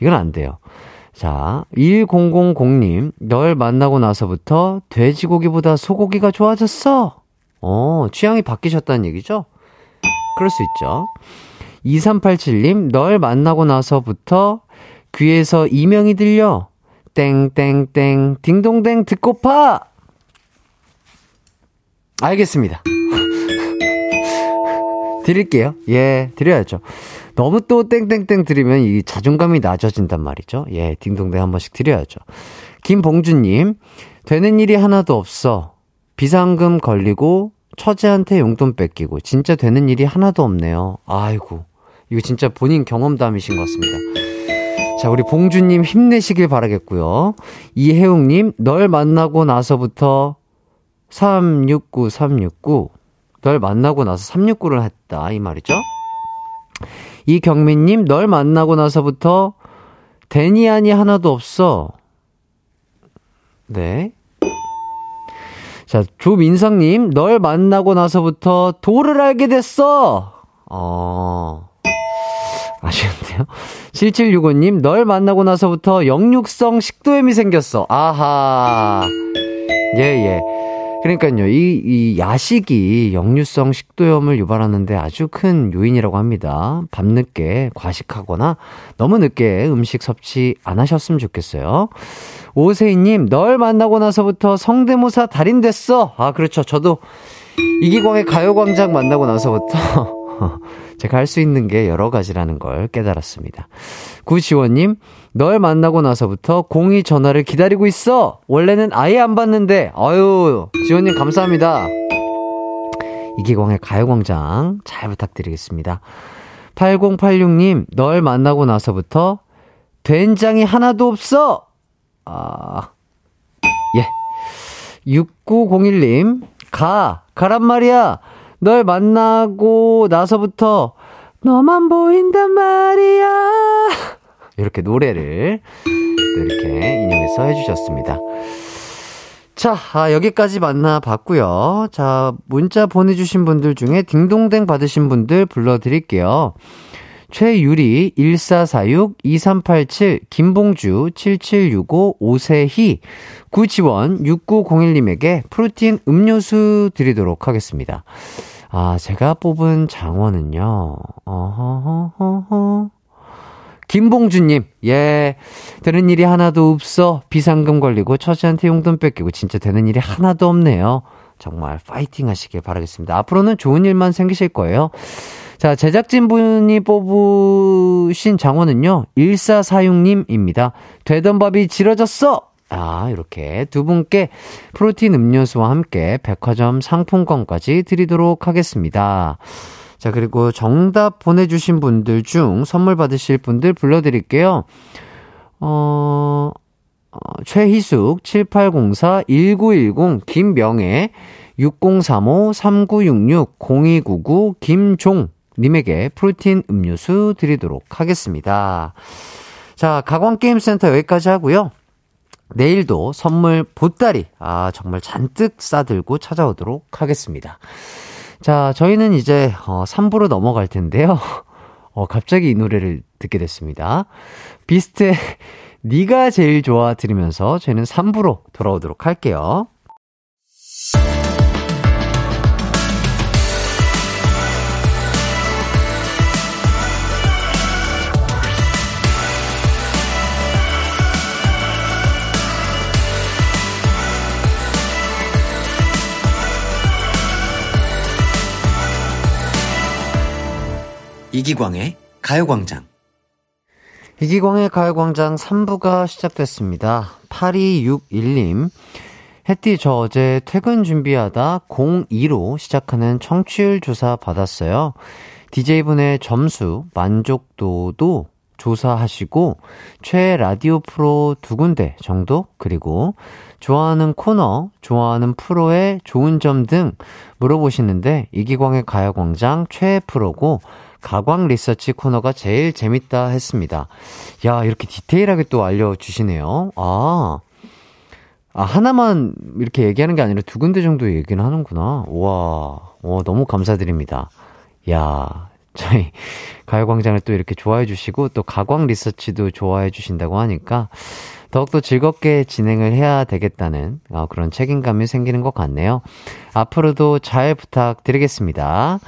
이건 안 돼요. 자, 1000님, 널 만나고 나서부터 돼지고기보다 소고기가 좋아졌어. 어, 취향이 바뀌셨다는 얘기죠? 그럴 수 있죠. 2387님, 널 만나고 나서부터 귀에서 이명이 들려. 땡땡땡, 딩동댕 듣고파! 알겠습니다. 드릴게요. 예, 드려야죠. 너무 또 땡땡땡 드리면 이 자존감이 낮아진단 말이죠. 예, 딩동댕 한 번씩 드려야죠. 김봉주님, 되는 일이 하나도 없어. 비상금 걸리고 처제한테 용돈 뺏기고 진짜 되는 일이 하나도 없네요. 아이고, 이거 진짜 본인 경험담이신 것 같습니다. 자, 우리 봉주님 힘내시길 바라겠고요. 이혜웅님, 널 만나고 나서부터 369, 369. 널 만나고 나서 369를 했다. 이 말이죠. 이경민님, 널 만나고 나서부터 데니안이 하나도 없어. 네. 자, 조민성님, 널 만나고 나서부터 도를 알게 됐어! 어, 아쉬운데요? 7765님, 널 만나고 나서부터 역육성 식도염이 생겼어. 아하. 예, 예. 그러니까요, 이, 이 야식이 역류성 식도염을 유발하는데 아주 큰 요인이라고 합니다. 밤늦게 과식하거나 너무 늦게 음식 섭취 안 하셨으면 좋겠어요. 오세희님, 널 만나고 나서부터 성대모사 달인 됐어. 아, 그렇죠. 저도 이기광의 가요광장 만나고 나서부터 제가 할 수 있는 게 여러 가지라는 걸 깨달았습니다. 구지원님, 널 만나고 나서부터 공이 전화를 기다리고 있어! 원래는 아예 안 받는데, 아유, 지원님 감사합니다. 이기광의 가요광장 잘 부탁드리겠습니다. 8086님, 널 만나고 나서부터 된장이 하나도 없어! 아, 예. 6901님, 가, 가란 말이야! 널 만나고 나서부터 너만 보인단 말이야! 이렇게 노래를 또 이렇게 인용해서 해주셨습니다. 자, 아, 여기까지 만나봤고요. 자, 문자 보내주신 분들 중에 딩동댕 받으신 분들 불러드릴게요. 최유리, 1446, 2387, 김봉주, 7765, 오세희, 구지원, 6901님에게 프로틴 음료수 드리도록 하겠습니다. 아, 제가 뽑은 장원은요, 어허허허허. 김봉주님, 예. 되는 일이 하나도 없어. 비상금 걸리고 처지한테 용돈 뺏기고 진짜 되는 일이 하나도 없네요. 정말 파이팅 하시길 바라겠습니다. 앞으로는 좋은 일만 생기실 거예요. 자, 제작진분이 뽑으신 장원은요, 1446님입니다. 되던 밥이 지러졌어! 아, 이렇게 두 분께 프로틴 음료수와 함께 백화점 상품권까지 드리도록 하겠습니다. 자, 그리고 정답 보내주신 분들 중 선물 받으실 분들 불러드릴게요. 어, 어 최희숙, 7804, 1910, 김명애, 6035, 3966, 0299, 김종, 님에게 프로틴 음료수 드리도록 하겠습니다. 자, 가광게임센터 여기까지 하고요. 내일도 선물 보따리, 아, 정말 잔뜩 싸들고 찾아오도록 하겠습니다. 자, 저희는 이제, 어, 3부로 넘어갈 텐데요. 어, 갑자기 이 노래를 듣게 됐습니다. 비스트의 네가 제일 좋아 들으면서 저희는 3부로 돌아오도록 할게요. 이기광의 가요광장. 이기광의 가요광장 3부가 시작됐습니다. 8261님. 햇띠 저 어제 퇴근 준비하다 02로 시작하는 청취율 조사 받았어요. DJ분의 점수, 만족도도 조사하시고, 최애 라디오 프로 두 군데 정도? 그리고 좋아하는 코너, 좋아하는 프로의 좋은 점 등 물어보시는데, 이기광의 가요광장 최애 프로고, 가광 리서치 코너가 제일 재밌다 했습니다. 야, 이렇게 디테일하게 또 알려주시네요. 아, 아, 하나만 이렇게 얘기하는 게 아니라 두 군데 정도 얘기는 하는구나. 와, 와, 너무 감사드립니다. 야, 저희 가요광장을 또 이렇게 좋아해 주시고 또 가광 리서치도 좋아해 주신다고 하니까 더욱더 즐겁게 진행을 해야 되겠다는 어, 그런 책임감이 생기는 것 같네요. 앞으로도 잘 부탁드리겠습니다.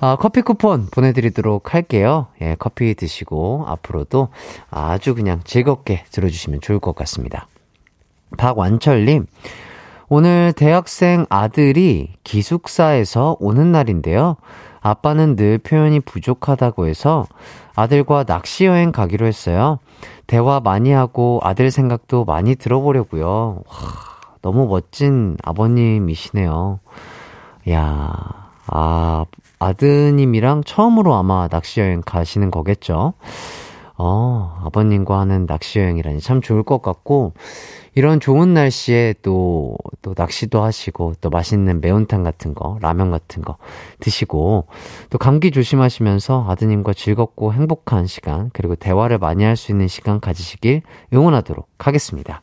아, 커피 쿠폰 보내드리도록 할게요. 예, 커피 드시고 앞으로도 아주 그냥 즐겁게 들어주시면 좋을 것 같습니다. 박완철님, 오늘 대학생 아들이 기숙사에서 오는 날인데요. 아빠는 늘 표현이 부족하다고 해서 아들과 낚시 여행 가기로 했어요. 대화 많이 하고 아들 생각도 많이 들어보려고요. 와, 너무 멋진 아버님이시네요. 야, 아, 아드님이랑 처음으로 아마 낚시여행 가시는 거겠죠? 어, 아버님과 하는 낚시여행이라니 참 좋을 것 같고, 이런 좋은 날씨에 또, 또 낚시도 하시고, 또 맛있는 매운탕 같은 거, 라면 같은 거 드시고, 또 감기 조심하시면서 아드님과 즐겁고 행복한 시간, 그리고 대화를 많이 할 수 있는 시간 가지시길 응원하도록 하겠습니다.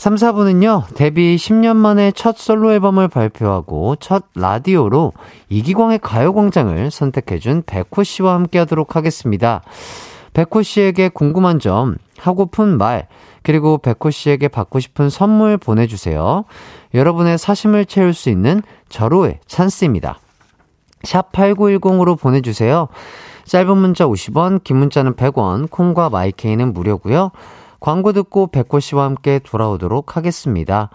3, 4부는요, 데뷔 10년 만에 첫 솔로 앨범을 발표하고 첫 라디오로 이기광의 가요광장을 선택해준 백호 씨와 함께 하도록 하겠습니다. 백호 씨에게 궁금한 점, 하고픈 말, 그리고 백호 씨에게 받고 싶은 선물 보내주세요. 여러분의 사심을 채울 수 있는 절호의 찬스입니다. 샵 8910으로 보내주세요. 짧은 문자 50원, 긴 문자는 100원, 콩과 마이케이는 무료고요. 광고 듣고 백호 씨와 함께 돌아오도록 하겠습니다.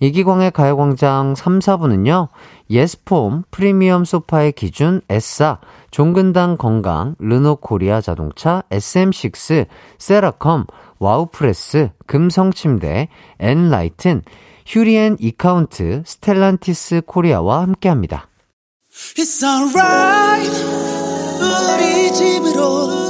이기광의 가요광장 3, 4부는요, 예스폼, 프리미엄 소파의 기준, 에싸, 종근당 건강, 르노 코리아 자동차, SM6, 세라컴, 와우프레스, 금성침대, 엔라이튼, 휴리엔 이카운트, 스텔란티스 코리아와 함께합니다. It's alright 우리 집으로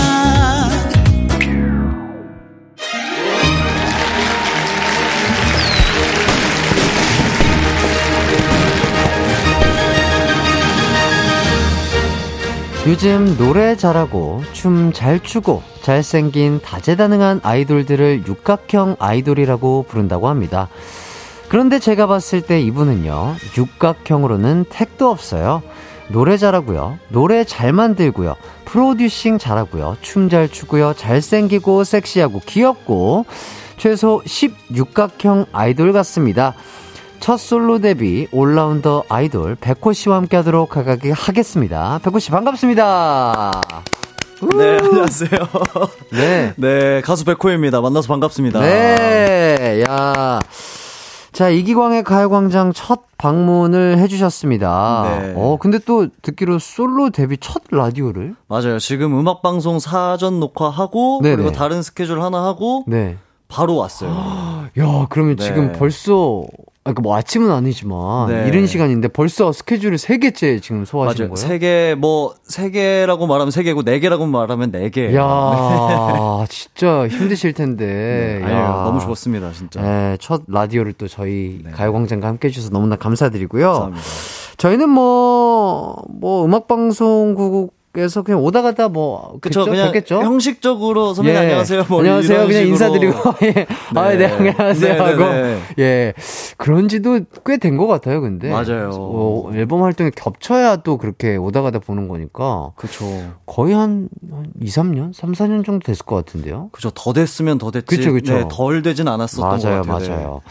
요즘 노래 잘하고 춤 잘 추고 잘생긴 다재다능한 아이돌들을 육각형 아이돌이라고 부른다고 합니다. 그런데 제가 봤을 때 이분은요, 육각형으로는 택도 없어요. 노래 잘하고요, 노래 잘 만들고요, 프로듀싱 잘하고요, 춤 잘 추고요, 잘생기고 섹시하고 귀엽고, 최소 16각형 아이돌 같습니다. 첫 솔로 데뷔 올라운더 아이돌 백호 씨와 함께 하도록 하겠습니다. 백호 씨 반갑습니다. 네, 안녕하세요. 네. 네, 가수 백호입니다. 만나서 반갑습니다. 네, 야. 자, 이기광의 가요광장 첫 방문을 해주셨습니다. 네. 어, 근데 또 듣기로 솔로 데뷔 첫 라디오를? 맞아요. 지금 음악방송 사전 녹화하고, 네네. 그리고 다른 스케줄 하나 하고, 네. 바로 왔어요. 야, 그러면 네. 지금 벌써, 아, 그뭐 아침은 아니지만, 네. 이른 시간인데 벌써 스케줄을 세 개째 지금 소화하신 맞아요. 거예요? 세 개, 뭐, 세 개라고 말하면 세 개고, 네 개라고 말하면 네 개. 야, 진짜 힘드실 텐데. 네, 아니에요. 야. 너무 좋았습니다, 진짜. 네, 첫 라디오를 또 저희 네. 가요광장과 함께 해주셔서 너무나 감사드리고요. 감사합니다. 저희는 뭐, 뭐, 음악방송국 에서 그냥 오다 가다 뭐, 그쵸, 뵙죠? 그냥 뵙겠죠? 형식적으로 선배님 예. 안녕하세요. 뭐 안녕하세요. 그냥 식으로. 인사드리고, 예. 아, 네, 안녕하세요. 네, 하고. 네, 네. 예. 그런 지도 꽤 된 것 같아요, 근데. 맞아요. 어, 앨범 활동이 겹쳐야 또 그렇게 오다 가다 보는 거니까. 그쵸. 거의 한, 한 2, 3년? 3, 4년 정도 됐을 것 같은데요? 그죠. 더 됐으면 더 됐지. 그쵸, 그쵸. 네, 덜 되진 않았었던 맞아요, 것 같아요. 네. 맞아요.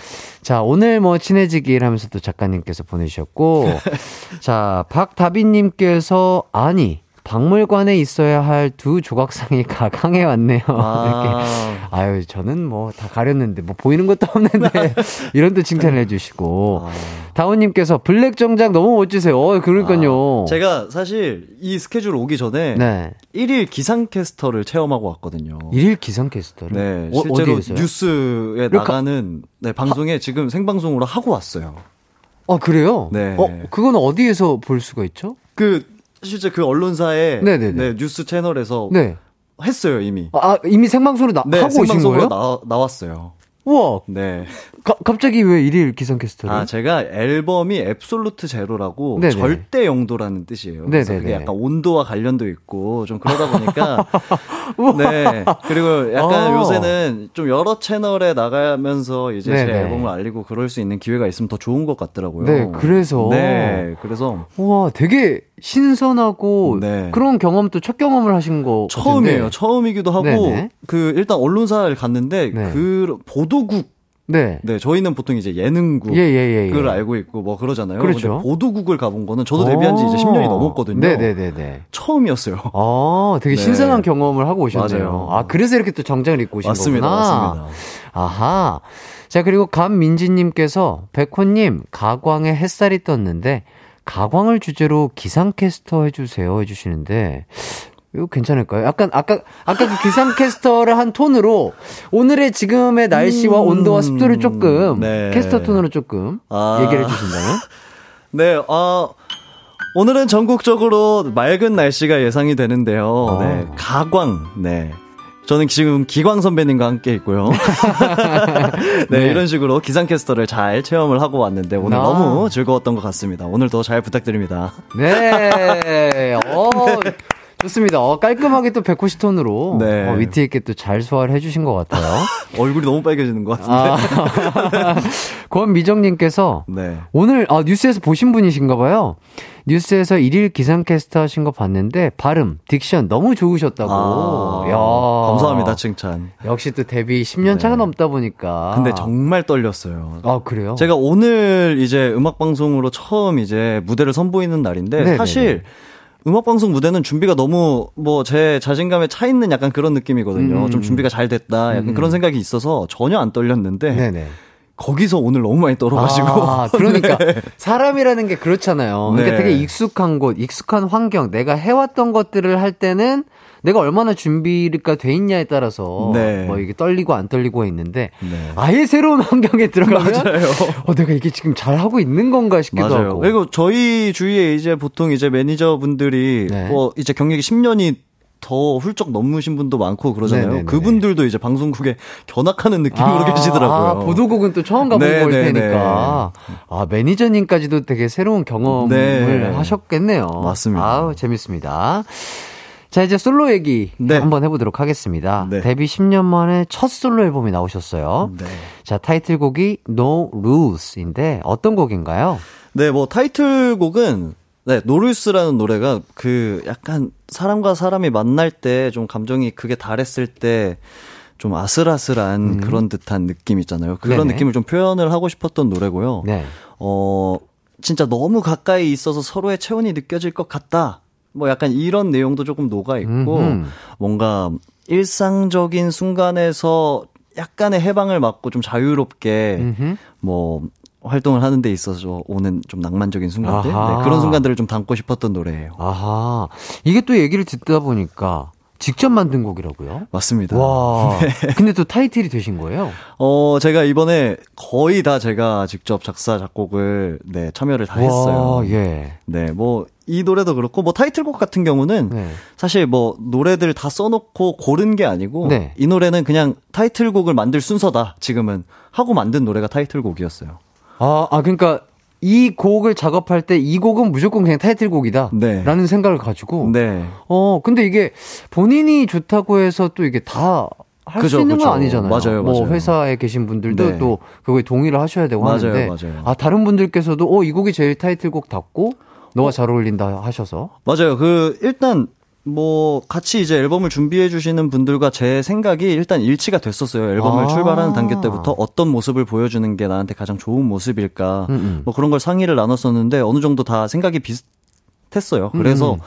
자, 오늘 뭐 친해지기를 하면서 또 작가님께서 보내주셨고, 자, 박다비님께서, 아니, 박물관에 있어야 할 두 조각상이 가강에 왔네요. 이렇게. 아, 아유, 저는 뭐 다 가렸는데, 뭐 보이는 것도 없는데, 이런 또 칭찬을 해주시고, 아. 다운님께서 블랙 정장 너무 멋지세요. 어, 그러니까요. 아, 제가 사실 이 스케줄 오기 전에 네. 1일 기상캐스터를 체험하고 왔거든요. 일일 기상캐스터를. 네, 어, 실제로 어디에서요? 뉴스에 그러니까- 나가는 네, 방송에 지금 생방송으로 하고 왔어요. 아, 그래요? 네. 어, 그건 어디에서 볼 수가 있죠? 그 실제 그 언론사의 네네네. 네, 뉴스 채널에서 네. 했어요 이미. 아, 이미 생방송으로 나, 네, 하고 오신 생방송으로 거예요? 나, 나왔어요. 우와, 네. 가, 갑자기 왜 일일 기상캐스터를? 아, 제가 앨범이 앱솔루트 제로라고 네네. 절대 영도라는 뜻이에요. 그래서 네네네. 그게 약간 온도와 관련도 있고 좀 그러다 보니까 네. 그리고 약간 어. 요새는 좀 여러 채널에 나가면서 이제 제 네네. 앨범을 알리고 그럴 수 있는 기회가 있으면 더 좋은 것 같더라고요. 네, 그래서. 네. 그래서 우와, 되게 신선하고 네. 그런 경험 또첫 경험을 하신 거 처음이에요. 같은데. 처음이기도 하고 네네. 그 일단 언론사를 갔는데 네. 그 보도국 네. 네, 저희는 보통 이제 예능국 예, 예, 예. 예. 알고 있고 뭐 그러잖아요. 그렇죠. 보도국을 가본 거는 저도 데뷔한 지 이제 10년이 넘었거든요. 네, 네, 네, 네. 처음이었어요. 아, 되게 네. 신선한 경험을 하고 오셨네요. 맞아요. 아, 그래서 이렇게 또 정장을 입고 오신 맞습니다. 거구나. 맞습니다. 아하. 자, 그리고 감민지님께서 백호님, 가광에 햇살이 떴는데, 가광을 주제로 기상캐스터 해주세요 해주시는데, 이거 괜찮을까요? 약간, 아까, 아까 그 기상캐스터를 한 톤으로, 오늘의 지금의 날씨와 음, 온도와 습도를 조금, 네. 캐스터 톤으로 조금, 아. 얘기를 해주신다면? 네, 어, 오늘은 전국적으로 맑은 날씨가 예상이 되는데요. 어. 네, 가광, 네. 저는 지금 기광 선배님과 함께 있고요. 네, 네. 이런 식으로 기상캐스터를 잘 체험을 하고 왔는데 오늘 아. 너무 즐거웠던 것 같습니다. 오늘도 잘 부탁드립니다. 네. 어, 좋습니다. 어, 깔끔하게 또 백호시 톤으로 네. 어, 위트 있게 또 잘 소화를 해주신 것 같아요. 얼굴이 너무 빨개지는 것 같은데. 아, 권미정님께서 네. 오늘 아, 뉴스에서 보신 분이신가 봐요. 뉴스에서 일일 기상캐스터 하신 거 봤는데 발음, 딕션 너무 좋으셨다고. 아, 야. 감사합니다, 칭찬. 역시 또 데뷔 10년 차가 네. 넘다 보니까. 근데 정말 떨렸어요. 아, 그래요? 제가 오늘 이제 음악 방송으로 처음 이제 무대를 선보이는 날인데 네네네. 사실 음악 방송 무대는 준비가 너무 뭐 제 자신감에 차 있는 약간 그런 느낌이거든요. 음. 좀 준비가 잘 됐다. 약간 음. 그런 생각이 있어서 전혀 안 떨렸는데 네네. 거기서 오늘 너무 많이 떨어가지고 아, 그러니까 사람이라는 게 그렇잖아요. 그러니까 네. 되게 익숙한 곳, 익숙한 환경, 내가 해왔던 것들을 할 때는 내가 얼마나 준비가 돼 있냐에 따라서 네. 뭐 이게 떨리고 안 떨리고 있는데 네. 아예 새로운 환경에 들어가면. 어 내가 이게 지금 잘 하고 있는 건가 싶기도 맞아요. 하고. 그리고 저희 주위에 이제 보통 이제 매니저분들이 네. 뭐 이제 경력이 10년이 더 훌쩍 넘으신 분도 많고 그러잖아요. 네네네. 그분들도 이제 방송국에 견학하는 느낌으로 아, 계시더라고요. 아, 보도국은 또 처음 가본 네, 걸 네, 테니까. 아, 매니저님까지도 되게 새로운 경험을 네. 하셨겠네요. 맞습니다. 아우, 재밌습니다. 자, 이제 솔로 얘기 네. 한번 해보도록 하겠습니다. 네. 데뷔 10년 만에 첫 솔로 앨범이 나오셨어요. 네. 자, 타이틀곡이 No Rules인데 어떤 곡인가요? 네, 뭐 타이틀곡은 네, 노르스라는 노래가 그 약간 사람과 사람이 만날 때 좀 감정이 그게 달했을 때 좀 아슬아슬한 그런 듯한 느낌 있잖아요. 그런 음. 네네. 느낌을 좀 표현을 하고 싶었던 노래고요. 네. 어, 진짜 너무 가까이 있어서 서로의 체온이 느껴질 것 같다. 뭐 약간 이런 내용도 조금 녹아 있고 음흠. 뭔가 일상적인 순간에서 약간의 해방을 맞고 좀 자유롭게 음흠. 뭐 활동을 하는 데 있어서 오는 좀 낭만적인 순간들. 네, 그런 순간들을 좀 담고 싶었던 노래예요. 아하. 이게 또 얘기를 듣다 보니까 직접 만든 곡이라고요? 맞습니다. 와. 근데 또 타이틀이 되신 거예요? 어 제가 이번에 거의 다 제가 직접 작사 작곡을 네 참여를 다 했어요. 와, 예. 네, 뭐 이 노래도 그렇고 뭐 타이틀곡 같은 경우는 네. 사실 뭐 노래들 다 써놓고 고른 게 아니고 네. 이 노래는 그냥 타이틀곡을 만들 순서다 지금은 하고 만든 노래가 타이틀곡이었어요. 아, 아, 그러니까 이 곡을 작업할 때 이 곡은 무조건 그냥 타이틀곡이다. 네. 라는 생각을 가지고. 네, 어, 근데 이게 본인이 좋다고 해서 또 이게 다 할수 그죠, 있는 그죠. 건 아니잖아요. 맞아요, 뭐 맞아요. 회사에 계신 분들도 네. 또 그거에 동의를 하셔야 되고 맞아요, 하는데 맞아요. 아, 다른 분들께서도 어, 이 곡이 제일 타이틀곡 같고 너와 잘 어울린다 하셔서 맞아요. 그 일단 뭐 같이 이제 앨범을 준비해 주시는 분들과 제 생각이 일단 일치가 됐었어요. 앨범을 아. 출발하는 단계 때부터 어떤 모습을 보여주는 게 나한테 가장 좋은 모습일까. 음, 음. 뭐 그런 걸 상의를 나눴었는데 어느 정도 다 생각이 비슷했어요. 그래서 음.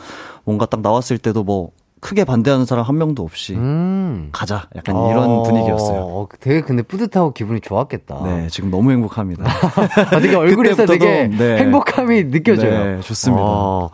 뭔가 딱 나왔을 때도 뭐 크게 반대하는 사람 한 명도 없이 음. 가자. 약간 이런 분위기였어요. 어, 되게 근데 뿌듯하고 기분이 좋았겠다. 네, 지금 너무 행복합니다. 아, 되게 얼굴에서 되게 네. 행복함이 느껴져요. 네, 좋습니다. 어.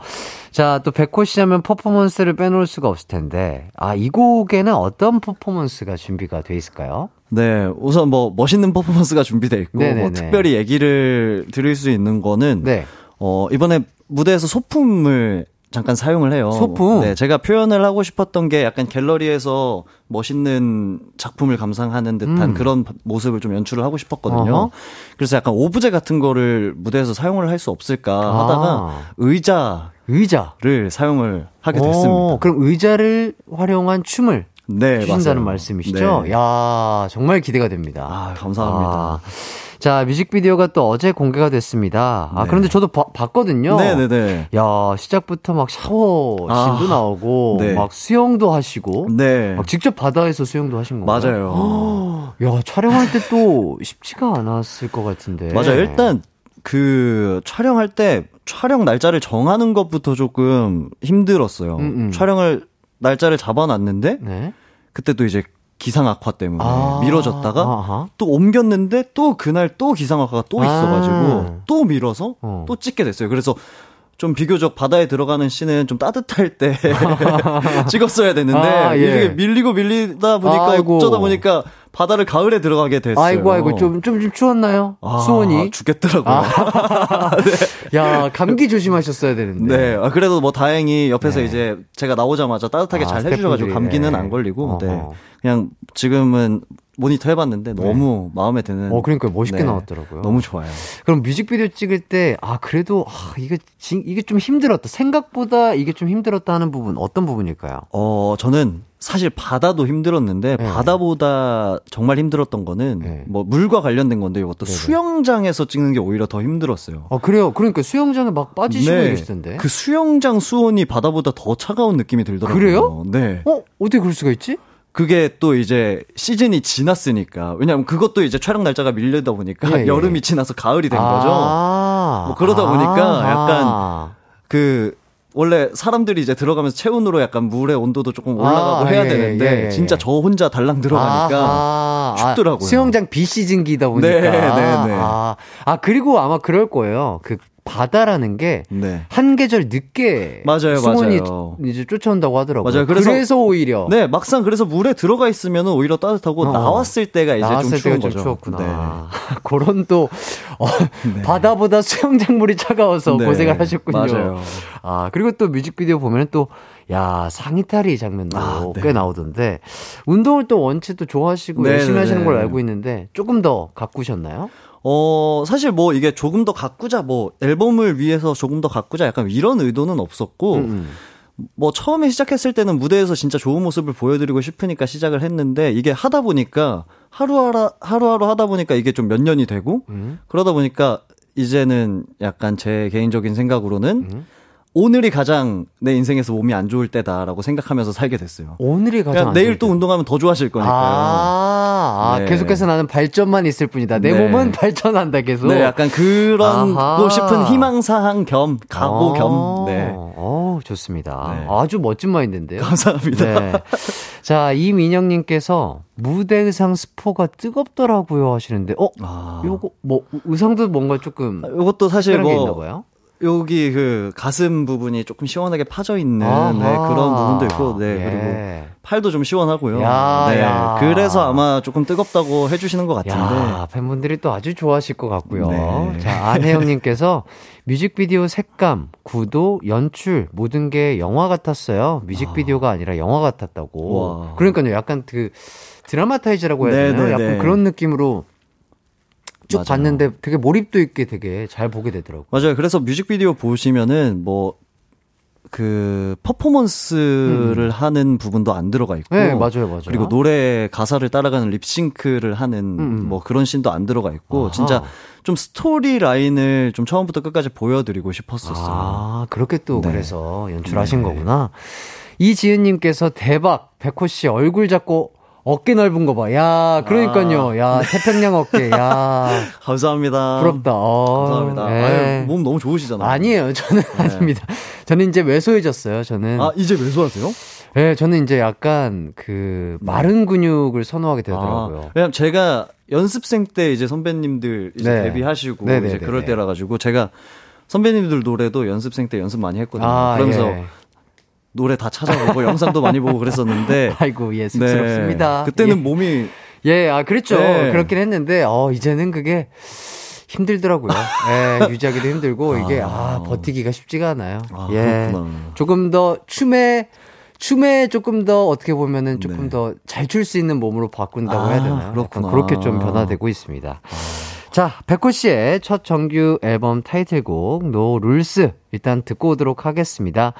자, 또 백호 씨 하면 퍼포먼스를 빼놓을 수가 없을 텐데, 아, 이 곡에는 어떤 퍼포먼스가 준비가 돼 있을까요? 네, 우선 뭐 멋있는 퍼포먼스가 준비돼 있고. 뭐 특별히 얘기를 드릴 수 있는 거는 네. 어, 이번에 무대에서 소품을 잠깐 사용을 해요. 소품? 네, 제가 표현을 하고 싶었던 게 약간 갤러리에서 멋있는 작품을 감상하는 듯한 음. 그런 모습을 좀 연출을 하고 싶었거든요. 어허. 그래서 약간 오브제 같은 거를 무대에서 사용을 할 수 없을까 아. 하다가 의자를 의자. 사용을 하게 오, 됐습니다. 그럼 의자를 활용한 춤을 네, 추신다는 맞아요. 말씀이시죠? 네. 야 정말 기대가 됩니다. 아, 감사합니다. 아, 자, 뮤직비디오가 또 어제 공개가 됐습니다. 아, 네. 그런데 저도 봐- 봤거든요. 네네네. 야, 시작부터 막 샤워 씬도 아, 나오고, 네. 막 수영도 하시고, 네. 막 직접 바다에서 수영도 하신 건가요? 맞아요. 야, 촬영할 때 또 쉽지가 않았을 것 같은데. 맞아요. 일단 그 촬영할 때 촬영 날짜를 정하는 것부터 조금 힘들었어요. 음, 음. 촬영을 날짜를 잡아놨는데 네. 그때 또 이제 기상 악화 때문에 아, 미뤄졌다가 아하. 또 옮겼는데 또 그날 또 기상 악화가 또 있어가지고 아. 또 미뤄서 어. 또 찍게 됐어요. 그래서 좀 비교적 바다에 들어가는 씬은 좀 따뜻할 때 찍었어야 되는데 아, 예. 이게 밀리고 밀리다 보니까 아이고. 어쩌다 보니까 바다를 가을에 들어가게 됐어요. 아이고, 아이고, 좀, 좀, 좀 추웠나요? 아, 수온이? 죽겠더라고요. 야, 감기 조심하셨어야 되는데. 네. 아, 그래도 뭐 다행히 옆에서 네. 이제 제가 나오자마자 따뜻하게 아, 잘 해주셔가지고 감기는 네. 안 걸리고, 네. 어허. 그냥 지금은 모니터 해봤는데 너무 마음에 드는. 어, 그러니까 멋있게 네, 나왔더라고요. 너무 좋아요. 그럼 뮤직비디오 찍을 때, 아, 그래도, 아, 이게, 지, 이게 좀 힘들었다. 생각보다 이게 좀 힘들었다 하는 부분, 어떤 부분일까요? 어, 저는 사실 바다도 힘들었는데 네. 바다보다 정말 힘들었던 거는 네. 뭐 물과 관련된 건데 이것도 네네. 수영장에서 찍는 게 오히려 더 힘들었어요. 아, 그래요? 그러니까 수영장에 막 빠지시고 이러시던데. 그 수영장 수온이 바다보다 더 차가운 느낌이 들더라고요. 그래요? 네. 어? 어떻게 그럴 수가 있지? 그게 또 이제 시즌이 지났으니까 왜냐면 그것도 이제 촬영 날짜가 밀리다 보니까 예, 예. 여름이 지나서 가을이 된 거죠. 아, 뭐 그러다 보니까 아하. 그 원래 사람들이 이제 들어가면서 체온으로 약간 물의 온도도 조금 올라가고 아, 해야 예, 되는데 예, 예. 진짜 저 혼자 달랑 들어가니까. 춥더라고요. 아, 수영장 비시즌기다 보니까. 네, 네, 네. 아, 아, 그리고 아마 그럴 거예요. 그 바다라는 게 네. 한 계절 늦게 맞아요, 수온이 맞아요. 이제 쫓아온다고 하더라고요. 맞아요. 그래서- 그래서, 오히려 네, 막상 그래서 물에 들어가 있으면 오히려 따뜻하고 어. 나왔을 때가 이제 좀 나왔을 추운 때가 좀 거죠. 추웠구나. 그런 또 어, 바다보다 수영장 물이 차가워서 네. 고생을 하셨군요. 맞아요. 아 그리고 또 뮤직비디오 보면 또 야 상의탈이 장면도 아, 네. 꽤 나오던데 운동을 또 원체 또 좋아하시고 네, 열심히 네, 하시는 네. 걸 알고 있는데 조금 더 가꾸셨나요? 어, 사실 뭐 이게 조금 더 가꾸자, 뭐 앨범을 위해서 조금 더 가꾸자 약간 이런 의도는 없었고, 음, 뭐 처음에 시작했을 때는 무대에서 진짜 좋은 모습을 보여드리고 싶으니까 시작을 했는데 이게 하다 보니까 하루하루, 하루하루 하다 보니까 이게 좀 몇 년이 되고, 음. 그러다 보니까 이제는 약간 제 개인적인 생각으로는 음. 오늘이 가장 내 인생에서 몸이 안 좋을 때다라고 생각하면서 살게 됐어요. 오늘이 가장 안 내일 또 때. 운동하면 더 좋아질 거니까요. 아, 아, 네. 계속해서 나는 발전만 있을 뿐이다. 내 네. 몸은 발전한다 계속. 네, 약간 그런. 고 싶은 희망 사항 겸 각오 어, 겸. 네. 어, 좋습니다. 네. 아주 멋진 마인드인데요. 감사합니다. 네. 자, 이민영 님께서 무대 의상 스포가 뜨겁더라고요 하시는데, 어? 아. 요거, 뭐, 의상도 뭔가 조금 이것도 사실 특별한 게 있나 뭐? 여기 그 가슴 부분이 조금 시원하게 파져 있는 아하. 네, 그런 부분도 있고, 네 예. 그리고 팔도 좀 시원하고요. 야, 네, 야. 그래서 아마 조금 뜨겁다고 해주시는 것 같은데. 야, 팬분들이 또 아주 좋아하실 것 같고요. 네. 자, 안혜영님께서 뮤직비디오 색감, 구도, 연출, 모든 게 영화 같았어요. 뮤직비디오가 아니라 영화 같았다고. 와. 그러니까요, 약간 그 드라마타이즈라고 해야 네, 되나요? 네, 약간 네. 그런 느낌으로 쭉 맞아요. 봤는데 되게 몰입도 있게 되게 잘 보게 되더라고요. 맞아요. 그래서 뮤직비디오 보시면은 뭐. 그 퍼포먼스를 하는 부분도 안 들어가 있고 음. 네, 맞아요, 맞아요. 그리고 노래 가사를 따라가는 립싱크를 하는 음. 뭐 그런 씬도 안 들어가 있고 아하. 진짜 좀 스토리 라인을 좀 처음부터 끝까지 보여드리고 싶었었어요. 아, 그렇게 또 네. 그래서 연출하신 네. 거구나. 이지은님께서 대박, 백호 씨 얼굴 잡고 어깨 넓은 거 봐. 야, 그러니까요. 야, 태평양 어깨. 야, 감사합니다. 부럽다. 어, 감사합니다. 예. 아유, 몸 너무 좋으시잖아요. 아니에요. 저는 아닙니다. 저는 이제 왜소해졌어요. 저는. 아, 이제 왜소하세요? 예, 저는 이제 약간 그 마른 근육을 선호하게 되더라고요. 아, 왜냐면 제가 연습생 때 이제 선배님들 이제 네. 데뷔하시고 네네네네. 이제 그럴 때라 가지고 제가 선배님들 노래도 연습생 때 연습 많이 했거든요. 그러면서 예. 노래 다 찾아보고 영상도 많이 보고 그랬었는데 아이고, 예, 쑥스럽습니다. 네. 그때는 예. 몸이 예, 아, 그랬죠. 네. 그렇긴 했는데, 어, 이제는 그게 힘들더라고요. 예, 유지하기도 힘들고, 이게, 아, 버티기가 쉽지가 않아요. 아, 예. 그렇구나. 조금 더 춤에, 춤에 조금 더 어떻게 보면은 조금 네. 더잘 출 수 있는 몸으로 바꾼다고 아, 해야 되나요? 그렇구나. 그렇게 좀 변화되고 있습니다. 자, 백호 씨의 첫 정규 앨범 타이틀곡 No Rules 일단 듣고 오도록 하겠습니다.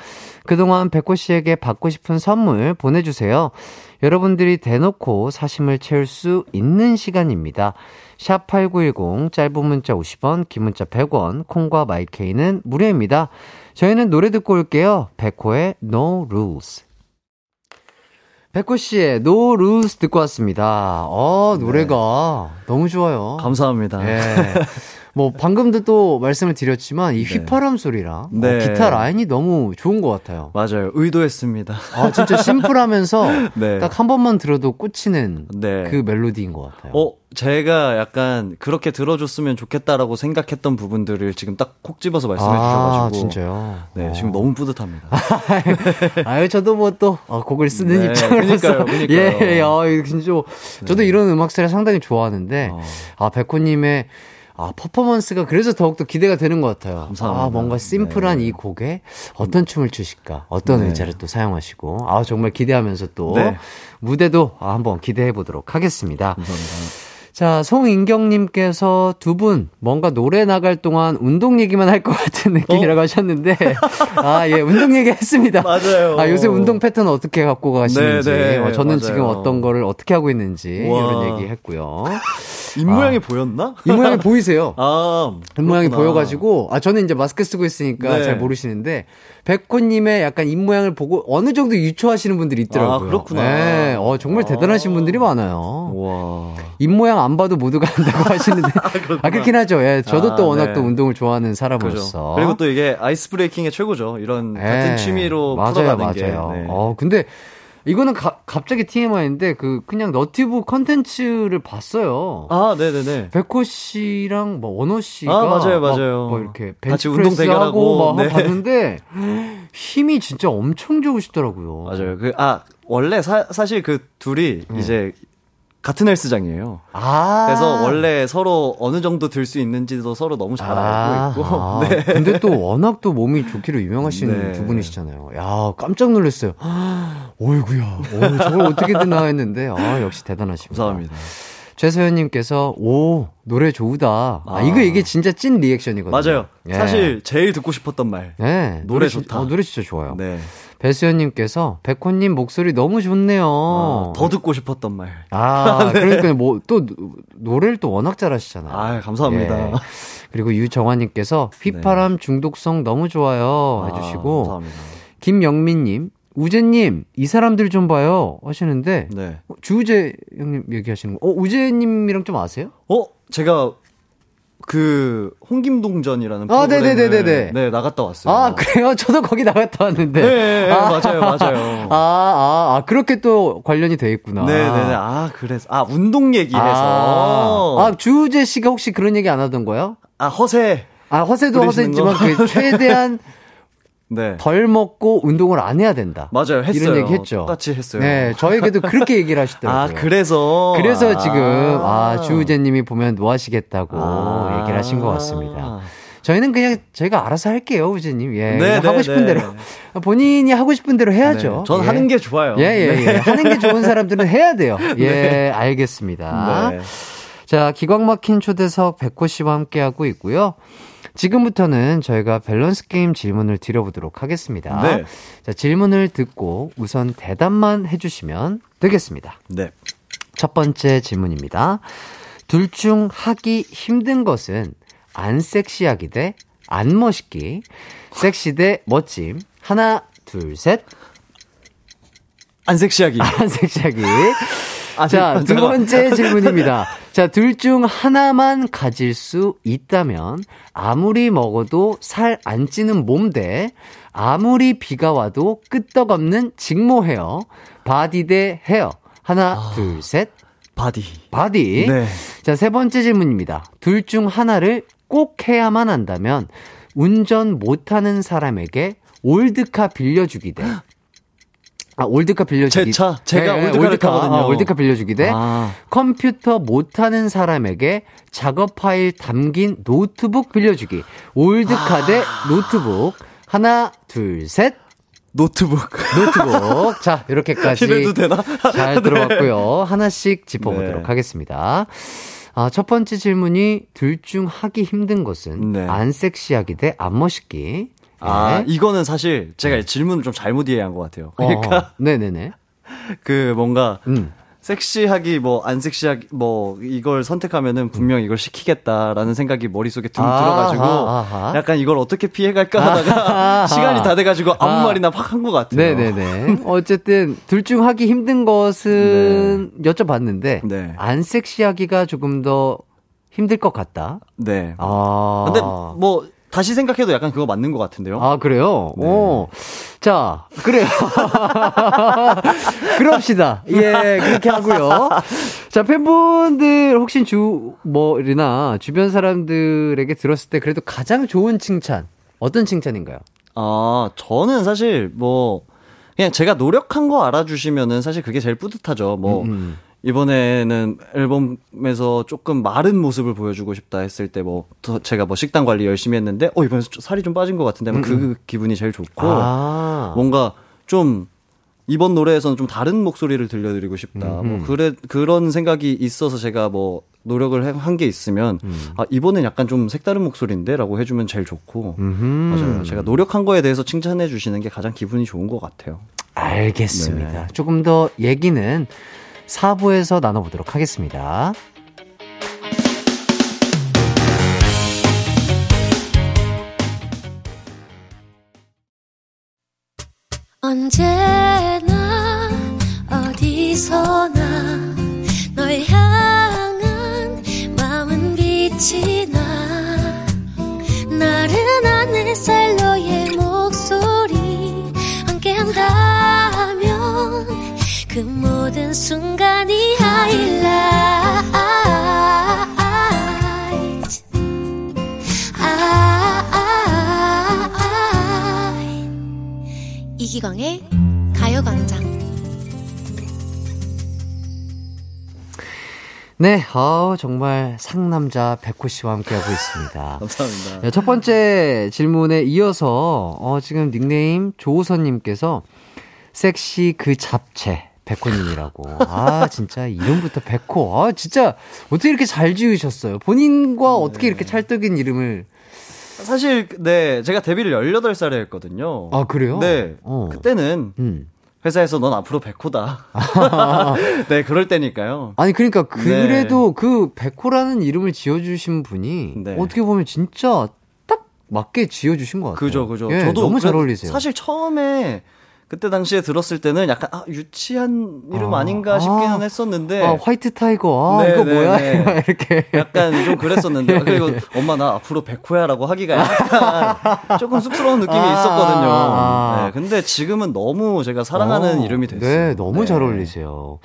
그동안 백호 씨에게 받고 싶은 선물 보내주세요. 여러분들이 대놓고 사심을 채울 수 있는 시간입니다. 샵 8910 짧은 문자 50원, 긴 문자 100원, 콩과 마이케이는 무료입니다. 저희는 노래 듣고 올게요. 백호의 No Rules. 백호 씨의 No Rules 듣고 왔습니다. 어, 노래가 너무 좋아요. 감사합니다. 예. 뭐 방금도 또 말씀을 드렸지만 이 휘파람 소리랑 어, 네. 기타 라인이 너무 좋은 것 같아요. 맞아요. 의도했습니다. 아 진짜 심플하면서 네. 딱한 번만 들어도 꽂히는 네. 그 멜로디인 것 같아요. 어, 제가 약간 그렇게 들어줬으면 좋겠다라고 생각했던 부분들을 지금 딱 콕 집어서 말씀해 아 주셔가지고. 진짜요? 네, 어. 지금 너무 뿌듯합니다. 아유 저도 뭐 또 곡을 쓰는 네, 입장으로서 그러니까요, 그러니까요. 예, 아 이거 진짜 저도 이런 음악 스타일 상당히 좋아하는데 어. 아 백호님의 아, 퍼포먼스가 그래서 더욱더 기대가 되는 것 같아요. 감사합니다. 아, 뭔가 심플한 네. 이 곡에 어떤 춤을 추실까? 어떤 네. 의자를 또 사용하시고. 아, 정말 기대하면서 또 네. 무대도 아, 한번 기대해 보도록 하겠습니다. 감사합니다. 자, 송인경님께서 두 분 뭔가 노래 나갈 동안 운동 얘기만 할 것 같은 느낌이라고 하셨는데, 아, 예, 운동 얘기 했습니다. 맞아요. 아, 요새 운동 패턴 어떻게 갖고 가시는지, 네, 네, 어, 저는 맞아요. 지금 어떤 거를 어떻게 하고 있는지, 와. 이런 얘기 했고요. 입 모양이 보였나? 이 모양이 보이세요? 아, 입 모양이 그렇구나. 보여가지고, 아, 저는 이제 마스크 쓰고 있으니까 네. 잘 모르시는데, 백호님의 약간 입 모양을 보고 어느 정도 유추하시는 분들이 있더라고요. 아, 그렇구나. 네, 어, 정말 대단하신 분들이 많아요. 와. 입 모양 안 봐도 모두가 안다고 하시는데. 아, 그렇긴 하죠. 예. 저도 아, 또 워낙 네. 또 운동을 좋아하는. 사람으로서. 그리고 또 이게 ice breaking의 최고죠. 이런 같은 예. 취미로 맞아요, 풀어가는 게. 맞아요. 네. 어, 근데 이거는 가- 갑자기 TMI인데 그 그냥 너튜브 컨텐츠를 봤어요. 아, 네 네 네. 백호 씨랑 뭐 원호 씨가 아, 맞아요, 막 맞아요. 뭐 이렇게 같이 운동 대결하고, 하고 막 네. 봤는데 힘이 진짜 엄청 좋으시더라고요. 맞아요. 그, 아, 원래 사, 사실 그 둘이 이제 같은 헬스장이에요. 아. 그래서 원래 서로 어느 정도 들 수 있는지도 서로 너무 잘 알고 있고. 아, 네. 근데 또 워낙 또 몸이 좋기로 유명하신 네. 두 분이시잖아요. 야, 깜짝 놀랐어요. 어이구야. 어, 저걸 어떻게 듣나 했는데, 아, 역시 대단하십니다. 감사합니다. 최소연님께서, 오, 노래 좋으다. 아, 아. 이거 이게 진짜 찐 리액션이거든요. 맞아요. 예. 사실 제일 듣고 싶었던 말. 네, 노래 진- 좋다. 어, 노래 진짜 좋아요. 네. 배수연님께서, 백호님 목소리 너무 좋네요. 아, 더 듣고 싶었던 말. 아, 그러니까 뭐, 또, 노래를 또 워낙 잘하시잖아요. 아, 감사합니다. 네. 예. 그리고 유정환님께서 휘파람 중독성 너무 좋아요 아, 해주시고 감사합니다. 김영민님 우재님 이 사람들 좀 봐요 하시는데 네. 어, 주우재 형님 얘기하시는 거. 어 우재님이랑 좀 아세요? 어, 제가 그 홍김동전이라는 아, 프로그램을 네네네네네. 네, 나갔다 왔어요. 아 그래요? 저도 거기 나갔다 왔는데. 네, 네, 맞아요, 맞아요. 아, 아, 아 그렇게 또 관련이 돼 있구나. 네, 네, 네. 아, 그래서 아, 운동 아, 얘기해서 아 주우재 씨가 혹시 그런 얘기 안 하던 거요? 아, 허세. 아 허세도 허세지만 그 최대한 네. 덜 먹고 운동을 안 해야 된다. 맞아요. 했어요. 이런 얘기 했죠. 똑같이 했어요. 네, 저에게도 그렇게 얘기를 하시더라고요. 아, 그래서 그래서 아. 지금 아 주우재 님이 보면 뭐 하시겠다고 아. 얘기를 하신 것 같습니다. 저희는 그냥 저희가 알아서 할게요, 우재님. 예, 네, 그냥 네, 하고 싶은 네. 대로 본인이 하고 싶은 대로 해야죠. 네, 전 예. 하는 게 좋아요. 예, 예, 네. 예. 하는 게 좋은 사람들은 해야 돼요. 예, 알겠습니다. 네. 자, 기광 막힌 초대석 백호 씨와 함께하고 있고요. 지금부터는 저희가 밸런스 게임 질문을 드려보도록 하겠습니다. 네. 자, 질문을 듣고 우선 대답만 해주시면 되겠습니다. 네. 첫 번째 질문입니다. 둘 중 하기 힘든 것은 안 섹시하기 대 안 멋있기, 섹시 대 멋짐. 하나, 둘, 셋. 안 섹시하기. 안 섹시하기. 아니, 자, 두. 번째 질문입니다. 자, 둘 중 하나만 가질 수 있다면 아무리 먹어도 살 안 찌는 몸 대 아무리 비가 와도 끄떡없는 직모 헤어, 바디 대 헤어. 하나, 둘, 셋. 바디. 바디. 네. 자, 세 번째 질문입니다. 둘 중 하나를 꼭 해야만 한다면 운전 못하는 사람에게 old car 빌려주기 대. 아, old car 빌려주기. 제 차? 제가 네, old car를 타거든요. 아, old car 빌려주기 대. 아. 컴퓨터 못하는 사람에게 작업 파일 담긴 노트북 빌려주기. old car 대 노트북. 하나, 둘, 셋. 노트북. 노트북. 자, 이렇게까지. 잘 들어봤고요. 하나씩 짚어보도록 네. 하겠습니다. 아, 첫 번째 질문이 둘 중 하기 힘든 것은 네. 안 섹시하기 대 안 멋있기. 아, 네. 이거는 사실 제가 질문을 좀 잘못 이해한 것 같아요. 그러니까 어, 네네네. 그 뭔가 음. 섹시하기 뭐 안 섹시하기 뭐 이걸 선택하면은 분명 이걸 시키겠다라는 생각이 머릿속에 둥 음. 아하, 들어가지고 아하. 약간 이걸 어떻게 피해갈까 하다가. 시간이 다 돼가지고 아무 아. 말이나 팍 한 것 같아요. 네네네. 어쨌든 둘 중 하기 힘든 것은 여쭤봤는데 네. 안 섹시하기가 조금 더 힘들 것 같다. 네. 아. 근데 뭐 다시 생각해도 약간 그거 맞는 것 같은데요. 아, 그래요? 네. 오. 자, 그래요. 그럽시다. 예, 그렇게 하고요. 자, 팬분들 혹시 주, 뭐이나 주변 사람들에게 들었을 때 그래도 가장 좋은 칭찬, 어떤 칭찬인가요? 아, 저는 사실 뭐 그냥 제가 노력한 거 알아주시면은 사실 그게 제일 뿌듯하죠. 뭐 음, 이번에는 앨범에서 조금 마른 모습을 보여주고 싶다 했을 때 뭐 제가 뭐 식단 관리 열심히 했는데 어 이번에 살이 좀 빠진 것 같은데 음, 그 음. 기분이 제일 좋고 아. 뭔가 좀 이번 노래에서는 좀 다른 목소리를 들려드리고 싶다. 뭐 음. 뭐 그래 그런 생각이 있어서 제가 뭐 노력을 한 게 있으면 음. 아 이번엔 약간 좀 색다른 목소리인데라고 해주면 제일 좋고 음흠. 맞아요. 제가 노력한 거에 대해서 칭찬해 주시는 게 가장 기분이 좋은 것 같아요. 알겠습니다. 네. 조금 더 얘기는 4부에서 나눠보도록 하겠습니다. 언제나 어디서나 널 향한 마음은 빛이 나 나른한 햇살 너의 목 그 모든 순간이 하이라이트 이기광의 가요광장 네, 어, 정말 상남자 백호 씨와 함께하고 있습니다. 감사합니다. 네, 첫 번째 질문에 이어서, 어, 지금 닉네임 조우선님께서 섹시 그 잡채. 백호님이라고. 아, 진짜 이름부터 백호. 아, 진짜 어떻게 이렇게 잘 지으셨어요? 본인과 네. 어떻게 이렇게 찰떡인 이름을. 사실, 네, 제가 데뷔를 18살에 했거든요. 아, 그래요? 네. 어. 그때는 음. 회사에서 넌 앞으로 백호다. 네, 그럴 때니까요. 아니, 그러니까 그래도 네. 그 백호라는 이름을 지어주신 분이 네. 어떻게 보면 진짜 딱 맞게 지어주신 것 같아요. 그죠, 그죠. 예, 저도 너무 잘 어울리세요. 사실 처음에 그때 당시에 들었을 때는 약간 아 유치한 이름 아, 닌가 싶기는 아, 했었는데 아, white tiger 아 네, 이거 네, 뭐야 네. 이렇게 약간 좀 그랬었는데 예. 그리고 엄마 나 앞으로 백호야라고 하기가 약간 조금 쑥스러운 느낌이 아, 있었거든요. 아. 네, 근데 지금은 너무 제가 사랑하는 어, 이름이 됐어요. 네, 너무 잘 네. 어울리세요.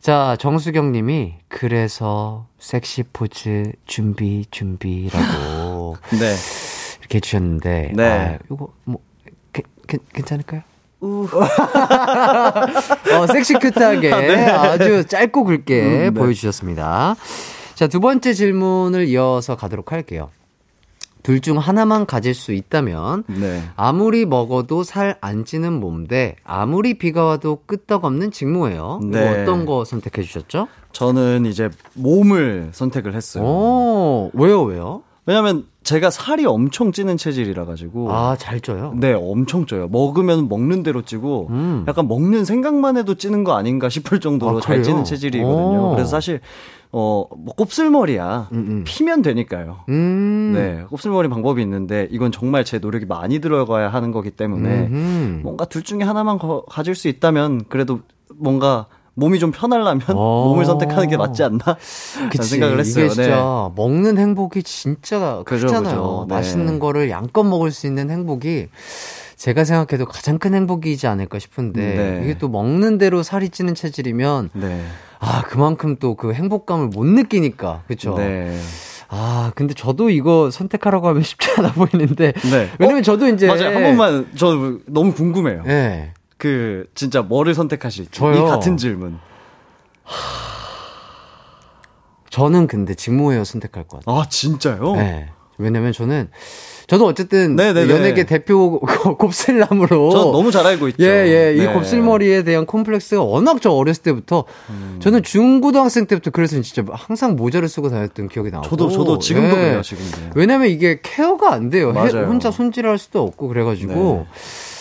자 정수경님이 그래서 섹시 포즈 준비 준비라고 네. 이렇게 해주셨는데 네. 아, 이거 뭐 괜찮을까요? 우. 어, 섹시 큐트하게 아, 네. 아주 짧고 굵게 음, 네. 보여주셨습니다. 자, 두 번째 질문을 이어서 가도록 할게요. 둘 중 하나만 가질 수 있다면 네. 아무리 먹어도 살 안 찌는 몸대 아무리 비가 와도 끄떡없는 직무예요. 네. 어떤 거 선택해 주셨죠? 저는 이제 몸을 선택을 했어요. 오, 왜요, 왜요? 왜냐면 제가 살이 엄청 찌는 체질이라 가지고 아 잘 쪄요? 네 엄청 쪄요 먹으면 먹는 대로 찌고 음. 약간 먹는 생각만 해도 찌는 거 아닌가 싶을 정도로 아, 잘 찌는 체질이거든요 오. 그래서 사실 어, 뭐 곱슬머리야. 음, 음. 피면 되니까요. 음. 네, 곱슬머리 방법이 있는데 이건 정말 제 노력이 많이 들어가야 하는 거기 때문에. 뭔가 둘 중에 하나만 거, 가질 수 있다면 그래도 뭔가 몸이 좀 편하려면 어. 몸을 선택하는 게 맞지 않나? 그런 생각을 했어요. 이게 진짜 네. 먹는 행복이 진짜 그죠, 크잖아요. 그죠. 네. 맛있는 거를 양껏 먹을 수 있는 행복이 제가 생각해도 가장 큰 행복이지 않을까 싶은데 네. 이게 또 먹는 대로 살이 찌는 체질이면 네. 아 그만큼 또 그 행복감을 못 느끼니까 그렇죠. 아, 근데 저도 이거 선택하라고 하면 쉽지 않아 보이는데. 네. 왜냐면 어? 저도 이제. 맞아요. 한 번만, 저 너무 궁금해요. 네. 그 진짜 뭐를 선택하실지 저요? 이 같은 질문. 저는 근데 직무회어 선택할 것 같아요. 아 진짜요? 네. 왜냐면 저는 저도 어쨌든 네네네. 연예계 대표 곱슬남으로 저 너무 잘 알고 있죠. 예, 예. 네. 이 곱슬머리에 대한 콤플렉스가 워낙 저 어렸을 때부터 음. 저는 중고등학생 때부터 그래서 진짜 항상 모자를 쓰고 다녔던 기억이 나고. 저도 저도 지금도 네. 그래요, 지금도. 왜냐면 이게 케어가 안 돼요. 맞아요. 혼자 손질할 수도 없고 그래 가지고 네.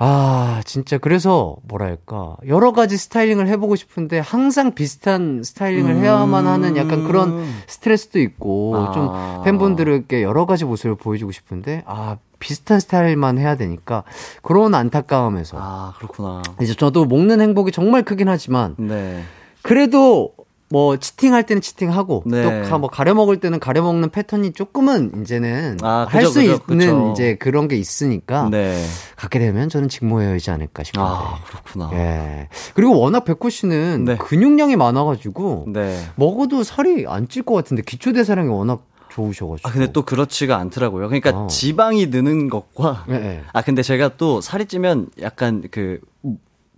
아, 진짜 그래서 뭐랄까. 여러 가지 스타일링을 해보고 싶은데 항상 비슷한 스타일링을 음... 해야만 하는 약간 그런 스트레스도 있고 아... 좀 팬분들에게 여러 가지 모습을 보여주고 싶은데 아 비슷한 스타일만 해야 되니까 그런 안타까움에서. 아 그렇구나. 이제 저도 먹는 행복이 정말 크긴 하지만 네. 그래도 뭐 치팅할 때는 치팅하고 네. 또뭐 가려 먹을 때는 가려 먹는 패턴이 조금은 이제는 아, 할수 있는 그쵸. 이제 그런 게 있으니까 네. 갖게 되면 저는 직모여야지 않을까 싶어요. 아 그렇구나. 예. 그리고 워낙 백호 씨는 네. 근육량이 많아가지고 네. 먹어도 살이 안 찔 것 같은데 기초 대사량이 워낙 좋으셔가지고. 아, 근데 또 그렇지가 않더라고요. 그러니까 어. 지방이 느는 것과. 네, 네. 아, 근데 제가 또 살이 찌면 약간 그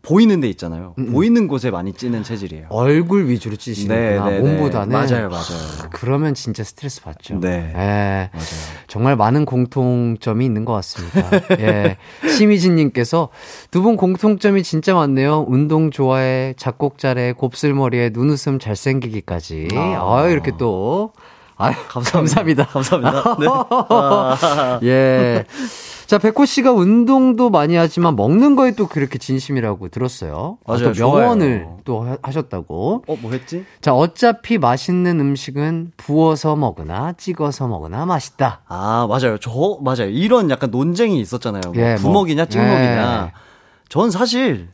보이는 데 있잖아요. 보이는 곳에 많이 찌는 체질이에요. 얼굴 위주로 찌시는구나. 네, 네, 네. 몸보다는. 맞아요, 맞아요. 그러면 진짜 스트레스 받죠. 네. 예. 맞아요. 정말 많은 공통점이 있는 것 같습니다. 예. 심희진님께서 두 분 공통점이 진짜 많네요. 운동 좋아해, 작곡 잘해, 곱슬머리에 눈웃음 잘생기기까지. 아, 이렇게 또. 아유, 감사합니다. 감사합니다. 네. 아, 예. 자, 백호 씨가 운동도 많이 하지만 먹는 거에 또 그렇게 진심이라고 들었어요. 아, 맞아요, 또 명언을 좋아요. 또 하- 하셨다고. 어, 뭐 했지? 자, 어차피 맛있는 음식은 부어서 먹으나 찍어서 먹으나 맛있다. 아, 맞아요. 저, 맞아요. 이런 약간 논쟁이 있었잖아요. 뭐 예, 뭐. 부먹이냐, 찍먹이냐. 예. 전 사실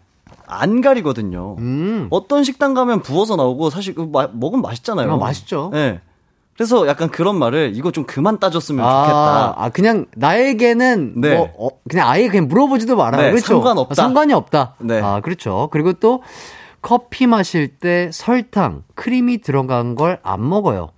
안 가리거든요. 음. 어떤 식당 가면 부어서 나오고 사실 그 마- 먹으면 맛있잖아요. 아, 맛있죠. 네. 그래서 약간 그런 말을 이거 좀 그만 따졌으면 아, 좋겠다. 아, 그냥 나에게는 네. 뭐 어, 그냥 아예 그냥 물어보지도 말아요. 네, 그렇죠? 상관없다. 상관이 없다. 네. 아, 그렇죠. 그리고 또 커피 마실 때 설탕, 크림이 들어간 걸 안 먹어요.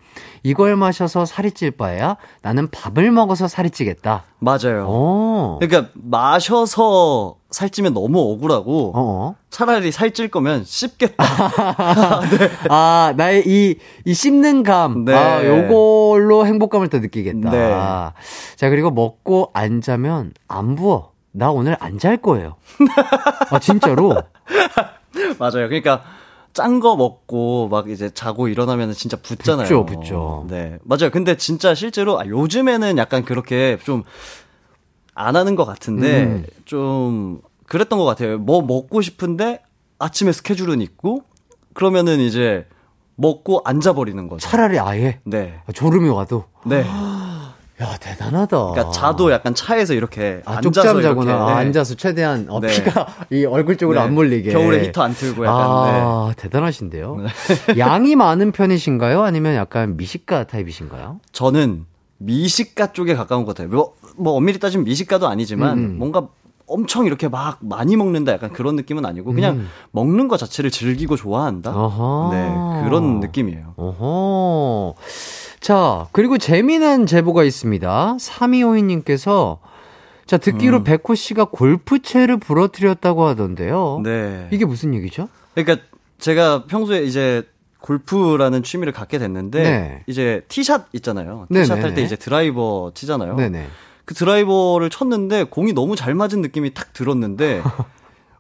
이걸 마셔서 살이 찔 바에야 나는 밥을 먹어서 살이 찌겠다. 맞아요. 어. 그러니까 마셔서 살찌면 너무 억울하고 어. 차라리 살찔 거면 씹겠다. 아, 나의 이, 이 씹는 감. 네. 아, 요걸로 행복감을 더 느끼겠다. 네. 자, 그리고 먹고 안 자면 안 부어. 나 오늘 안 잘 거예요. 아, 진짜로? 맞아요. 그러니까 짠 거 먹고 막 이제 자고 일어나면 진짜 붓잖아요. 붓죠, 붓죠. 네. 맞아요. 근데 진짜 실제로 아, 요즘에는 약간 그렇게 좀 안 하는 것 같은데 음. 좀 그랬던 것 같아요. 뭐 먹고 싶은데 아침에 스케줄은 있고 그러면은 이제 먹고 앉아버리는 거죠. 차라리 아예. 네. 아, 졸음이 와도. 네. 야, 대단하다. 그러니까 자도 약간 차에서 이렇게 아, 앉아서 쪽잠 이렇게 자구나. 아, 네. 앉아서 최대한 어, 네. 피가 이 얼굴 쪽으로 네. 안 몰리게. 겨울에 히터 안 틀고 약간, 네. 아, 대단하신데요. 양이 많은 편이신가요? 아니면 약간 미식가 타입이신가요? 저는 미식가 쪽에 가까운 것 같아요. 뭐, 뭐 엄밀히 따지면 미식가도 아니지만 음. 뭔가 엄청 이렇게 막 많이 먹는다 약간 그런 느낌은 아니고 그냥 먹는 것 자체를 즐기고 좋아한다. 음. 어허. 네, 그런 느낌이에요. 어허. 자, 그리고 재미난 제보가 있습니다. 3252님께서 자, 듣기로 백호 씨가 골프채를 부러뜨렸다고 하던데요. 네. 이게 무슨 얘기죠? 그러니까 제가 평소에 이제 골프라는 취미를 갖게 됐는데 네. 이제 티샷 있잖아요. 네네. 티샷 할 때 이제 드라이버 치잖아요. 네네. 그 드라이버를 쳤는데 공이 너무 잘 맞은 느낌이 탁 들었는데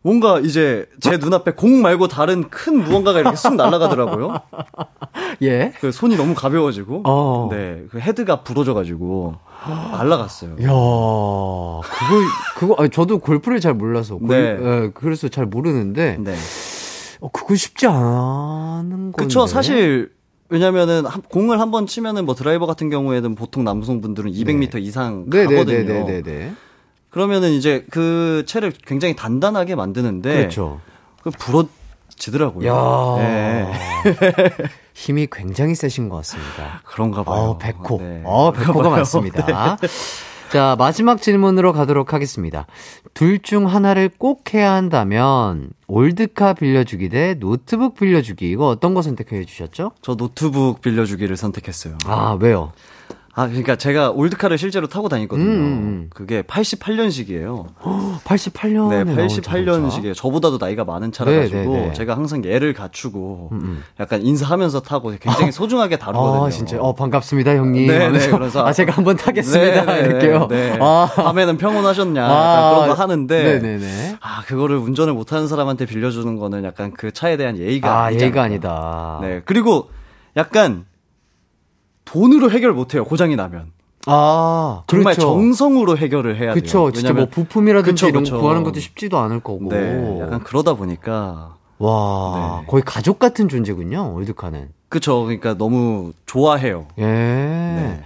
뭔가 이제 제 눈앞에 공 말고 다른 큰 무언가가 이렇게 쑥 날아가더라고요. 예. 그 손이 너무 가벼워지고, 어. 네, 그 헤드가 부러져가지고 날아갔어요. 야, 그거 그거 아니, 저도 골프를 잘 몰라서 골, 네. 예, 그래서 잘 모르는데 네, 어, 그거 쉽지 않은 건데. 그쵸. 사실 왜냐면은 한- 공을 한 번 치면은 뭐 드라이버 같은 경우에는 보통 남성분들은 200m 이상 가거든요. 네네네네네. 그러면은 이제 그 채를 굉장히 단단하게 만드는데 그렇죠. 그 부러지더라고요. 야. 네. 힘이 굉장히 세신 것 같습니다. 그런가 봐요. 어, 백호. 네. 어, 백호가. 많습니다. 자, 마지막 질문으로 가도록 하겠습니다. 둘 중 하나를 꼭 해야 한다면, old car 빌려주기 대 노트북 빌려주기. 이거 어떤 거 선택해 주셨죠? 저 노트북 빌려주기를 선택했어요. 아, 왜요? 아, 그러니까 제가 올드카를 실제로 타고 다니거든요. 음, 음. 그게 88년식이에요. 88년에 네, 88년식이에요. 저보다도 나이가 많은 차라 네, 가지고 네, 네. 제가 항상 얘를 갖추고 음, 음. 약간 인사하면서 타고 굉장히 소중하게 다루거든요. 아, 진짜. 어, 반갑습니다, 형님. 네, 네, 그래서 아, 제가 한번 타겠습니다. 네, 네, 이렇게요. 네. 아, 밤에는 평온하셨냐? 아, 그런 거 하는데 네네네. 아, 그거를 운전을 못 하는 사람한테 빌려 주는 거는 약간 그 차에 대한 예의가 아, 예의가. 아니다. 네, 그리고 약간 돈으로 해결 못해요. 고장이 나면. 아, 정말 그렇죠. 정성으로 해결을 해야 돼요. 그쵸. 진짜 뭐 부품이라든지 그쵸, 이런 거 그쵸. 구하는 것도 쉽지도 않을 거고. 네, 약간 그러다 보니까 와, 네. 거의 가족 같은 존재군요, old car는. 그쵸. 그러니까 너무 좋아해요. 예. 네.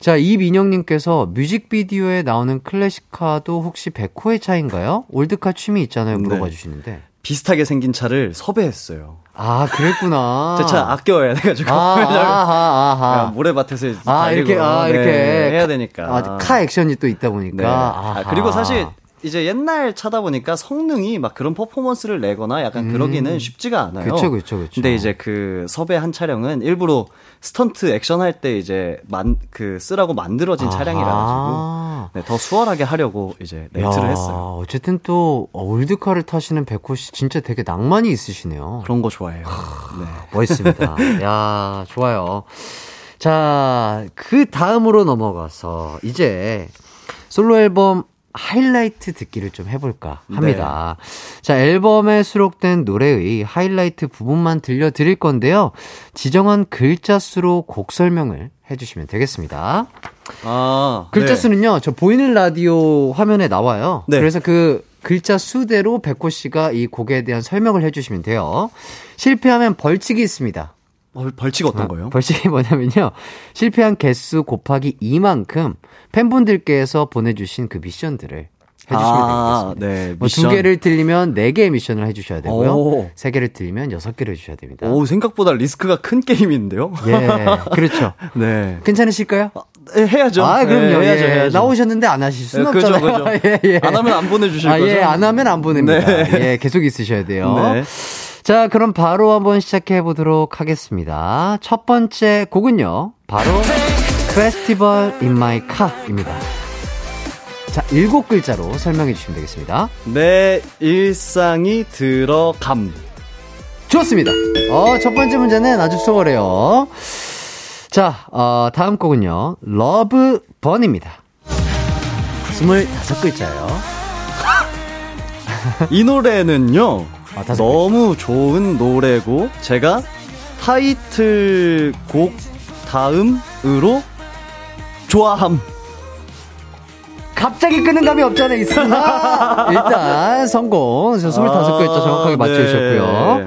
자, 이민영님께서 뮤직비디오에 나오는 classic car도 혹시 백호의 차인가요? old car 취미 있잖아요, 물어봐 네. 주시는데. 비슷하게 생긴 차를 섭외했어요. 아, 그랬구나. 제 차 아껴야 돼가지고. 아, 아하. 그냥 모래밭에서 아, 달리고, 이렇게, 아, 네, 이렇게. 해야 되니까. 아, 카 액션이 또 있다 보니까. 네. 아. 그리고 사실 이제 옛날 차다 보니까 성능이 막 그런 퍼포먼스를 내거나 약간 그러기는 쉽지가 않아요. 음. 그쵸, 그쵸, 그쵸. 근데 이제 그 섭외 한 차량은 일부러 스턴트 액션 할 때 이제 만, 그 쓰라고 만들어진. 차량이라 가지고 네, 더 수월하게 하려고 이제 렌트를 야, 했어요. 어쨌든 또 old car를 타시는 백호 씨 진짜 되게 낭만이 있으시네요. 그런 거 좋아해요. 네. 멋있습니다. 야, 좋아요. 자, 그 다음으로 넘어가서 이제 솔로 앨범 하이라이트 듣기를 좀 해볼까 합니다. 자, 앨범에 수록된 노래의 하이라이트 부분만 들려드릴 건데요. 지정한 글자 수로 곡 설명을 해주시면 되겠습니다. 아, 글자 네. 수는요, 저 보이는 라디오 화면에 나와요. 네. 그래서 그 글자 수대로 백호 씨가 이 곡에 대한 설명을 해주시면 돼요. 실패하면 벌칙이 있습니다. 벌, 벌칙 어떤 아, 거요? 벌칙이 뭐냐면요. 실패한 개수 곱하기 2만큼 팬분들께서 보내주신 그 미션들을 해주시면 아, 되겠습니다. 네. 뭐 두. 개를 틀리면 네 개의 미션을 해주셔야 되고요. 오. 세 개를 틀리면 여섯 개를 해주셔야 됩니다. 오, 생각보다 리스크가 큰 게임인데요? 예, 그렇죠. 네. 괜찮으실까요? 네, 해야죠. 아, 그럼요. 네, 해야죠, 예, 해야죠. 나오셨는데 안 하실 수는 네, 그죠, 없잖아요. 그죠. 예, 예. 안 하면 안 보내주실 아, 거죠? 예, 안 하면 안 보냅니다. 네. 예, 계속 있으셔야 돼요. 네. 자, 그럼 바로 한번 시작해 보도록 하겠습니다. 첫 번째 곡은요, 바로 Festival in My Car입니다. 자, 일곱 글자로 설명해 주시면 되겠습니다. 내 일상이 들어감. 좋습니다. 어, 첫 번째 문제는 아주 수월해요. 자, 어, 다음 곡은요, Love Burn입니다. 25글자예요. 이 노래는요, 아, 너무 좋은 노래고, 제가 타이틀곡 다음으로 좋아함. 갑자기 끄는 감이 없잖아요, 있으나. 일단, 성공. 저 25글자 정확하게 맞춰주셨고요. 네.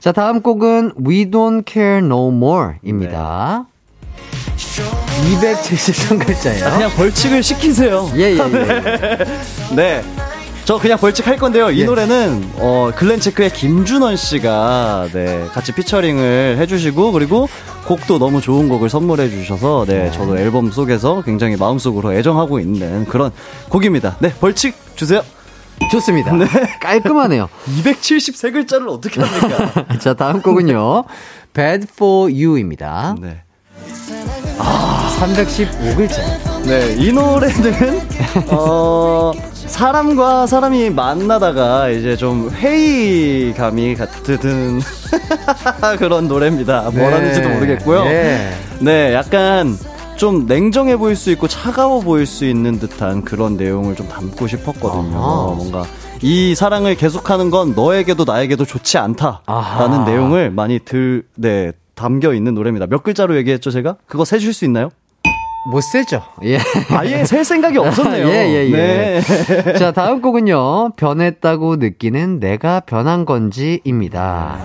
자, 다음 곡은 We Don't Care No More 입니다. 273글자예요. 그냥 벌칙을 시키세요. 예, 예, 예. 네. 저 그냥 벌칙 할 건데요. 이 예. 노래는 어 글렌체크의 김준원 씨가 네 같이 피처링을 해주시고 그리고 곡도 너무 좋은 곡을 선물해 주셔서 네 저도 앨범 속에서 굉장히 마음속으로 애정하고 있는 그런 곡입니다. 네 벌칙 주세요. 좋습니다. 깔끔하네요. 273글자를 어떻게 합니까? 자, 다음 곡은요. Bad for You입니다. 네. 315글자. 네, 이 노래는, 어, 사람과 사람이 만나다가 이제 좀 회의감이 드는 그런 노래입니다. 뭐라는지도 모르겠고요. 예. 네, 약간 좀 냉정해 보일 수 있고 차가워 보일 수 있는 듯한 그런 내용을 좀 담고 싶었거든요. 아하. 뭔가 이 사랑을 계속하는 건 너에게도 나에게도 좋지 않다라는 아하. 내용을 많이 들, 네, 담겨 있는 노래입니다. 몇 글자로 얘기했죠, 제가? 그거 세줄 수 있나요? 못 세죠. 예. 아예 셀 생각이 없었네요. 예, 예, 예. 네. 자, 다음 곡은요. 변했다고 느끼는 내가 변한 건지입니다.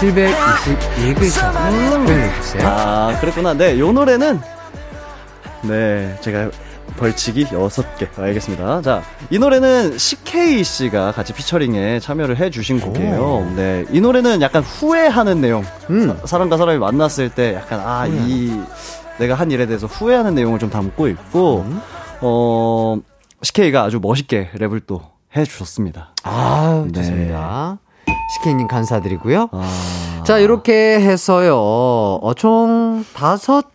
721글자. 보내주세요. 아, 그랬구나. 네, 요 노래는, 네, 제가 벌칙이 6개. 알겠습니다. 자, 이 노래는 CK 씨가 같이 피처링에 참여를 해 주신 곡이에요. 네, 이 노래는 약간 후회하는 내용. 음. 사, 람과 사람이 만났을 때 약간, 아, 이, 내가 한 일에 대해서 후회하는 내용을 좀 담고 있고, 음. 어, CK가 아주 멋있게 랩을 또 해 주셨습니다. 아, 네. 좋습니다. 시케이님 감사드리고요. 아. 자, 이렇게 해서요. 어, 총 다섯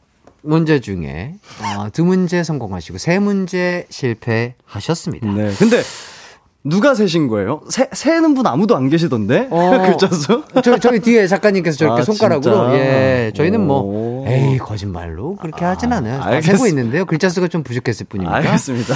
문제 중에 어, 두 문제 성공하시고 세 문제 실패하셨습니다. 네. 근데 누가 세신 거예요? 세, 세는 분 아무도 안 계시던데? 어. 글자 수? 저, 저희 뒤에 작가님께서 저렇게 아, 손가락으로, 진짜? 예, 저희는 뭐, 오. 에이, 거짓말로 그렇게 하진 않아요. 다 알겠- 세고 있는데요. 글자 수가 좀 부족했을 뿐입니다. 알겠습니다.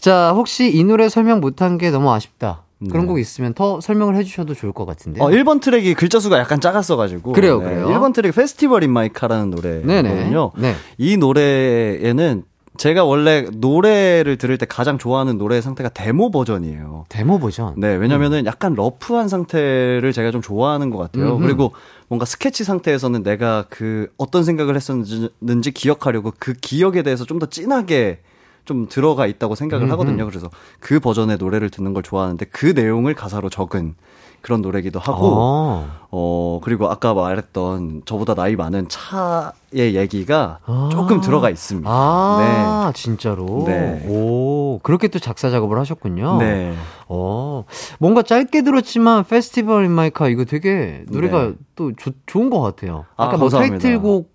자, 혹시 이 노래 설명 못한 게 너무 아쉽다. 그런 네. 곡 있으면 더 설명을 해주셔도 좋을 것 같은데. 어, 1번 트랙이 글자 수가 약간 작았어가지고. 그래요, 그래요. 1번 트랙 Festival in My Car라는. 노래거든요. 네. 이 노래에는 제가 원래 노래를 들을 때 가장 좋아하는 노래의 상태가 데모 버전이에요. 데모 버전. 네, 왜냐면은 약간 rough한 상태를 제가 좀 좋아하는 것 같아요. 음흠. 그리고 뭔가 스케치 상태에서는 내가 그 어떤 생각을 했었는지 기억하려고 그 기억에 대해서 좀 더 진하게 좀 들어가 있다고 생각을 하거든요. 그래서 그 버전의 노래를 듣는 걸 좋아하는데 그 내용을 가사로 적은 그런 노래기도 하고, 어. 어, 그리고 아까 말했던 저보다 나이 많은 차의 얘기가 아. 조금 들어가 있습니다. 아, 진짜로? 네. 오, 그렇게 또 작사 작업을 하셨군요. 네. 어, 뭔가 짧게 들었지만, 페스티벌 인 마이카 이거 되게 노래가 네. 또 조- 좋은 것 같아요. 아, 아까 뭐 감사합니다. 타이틀곡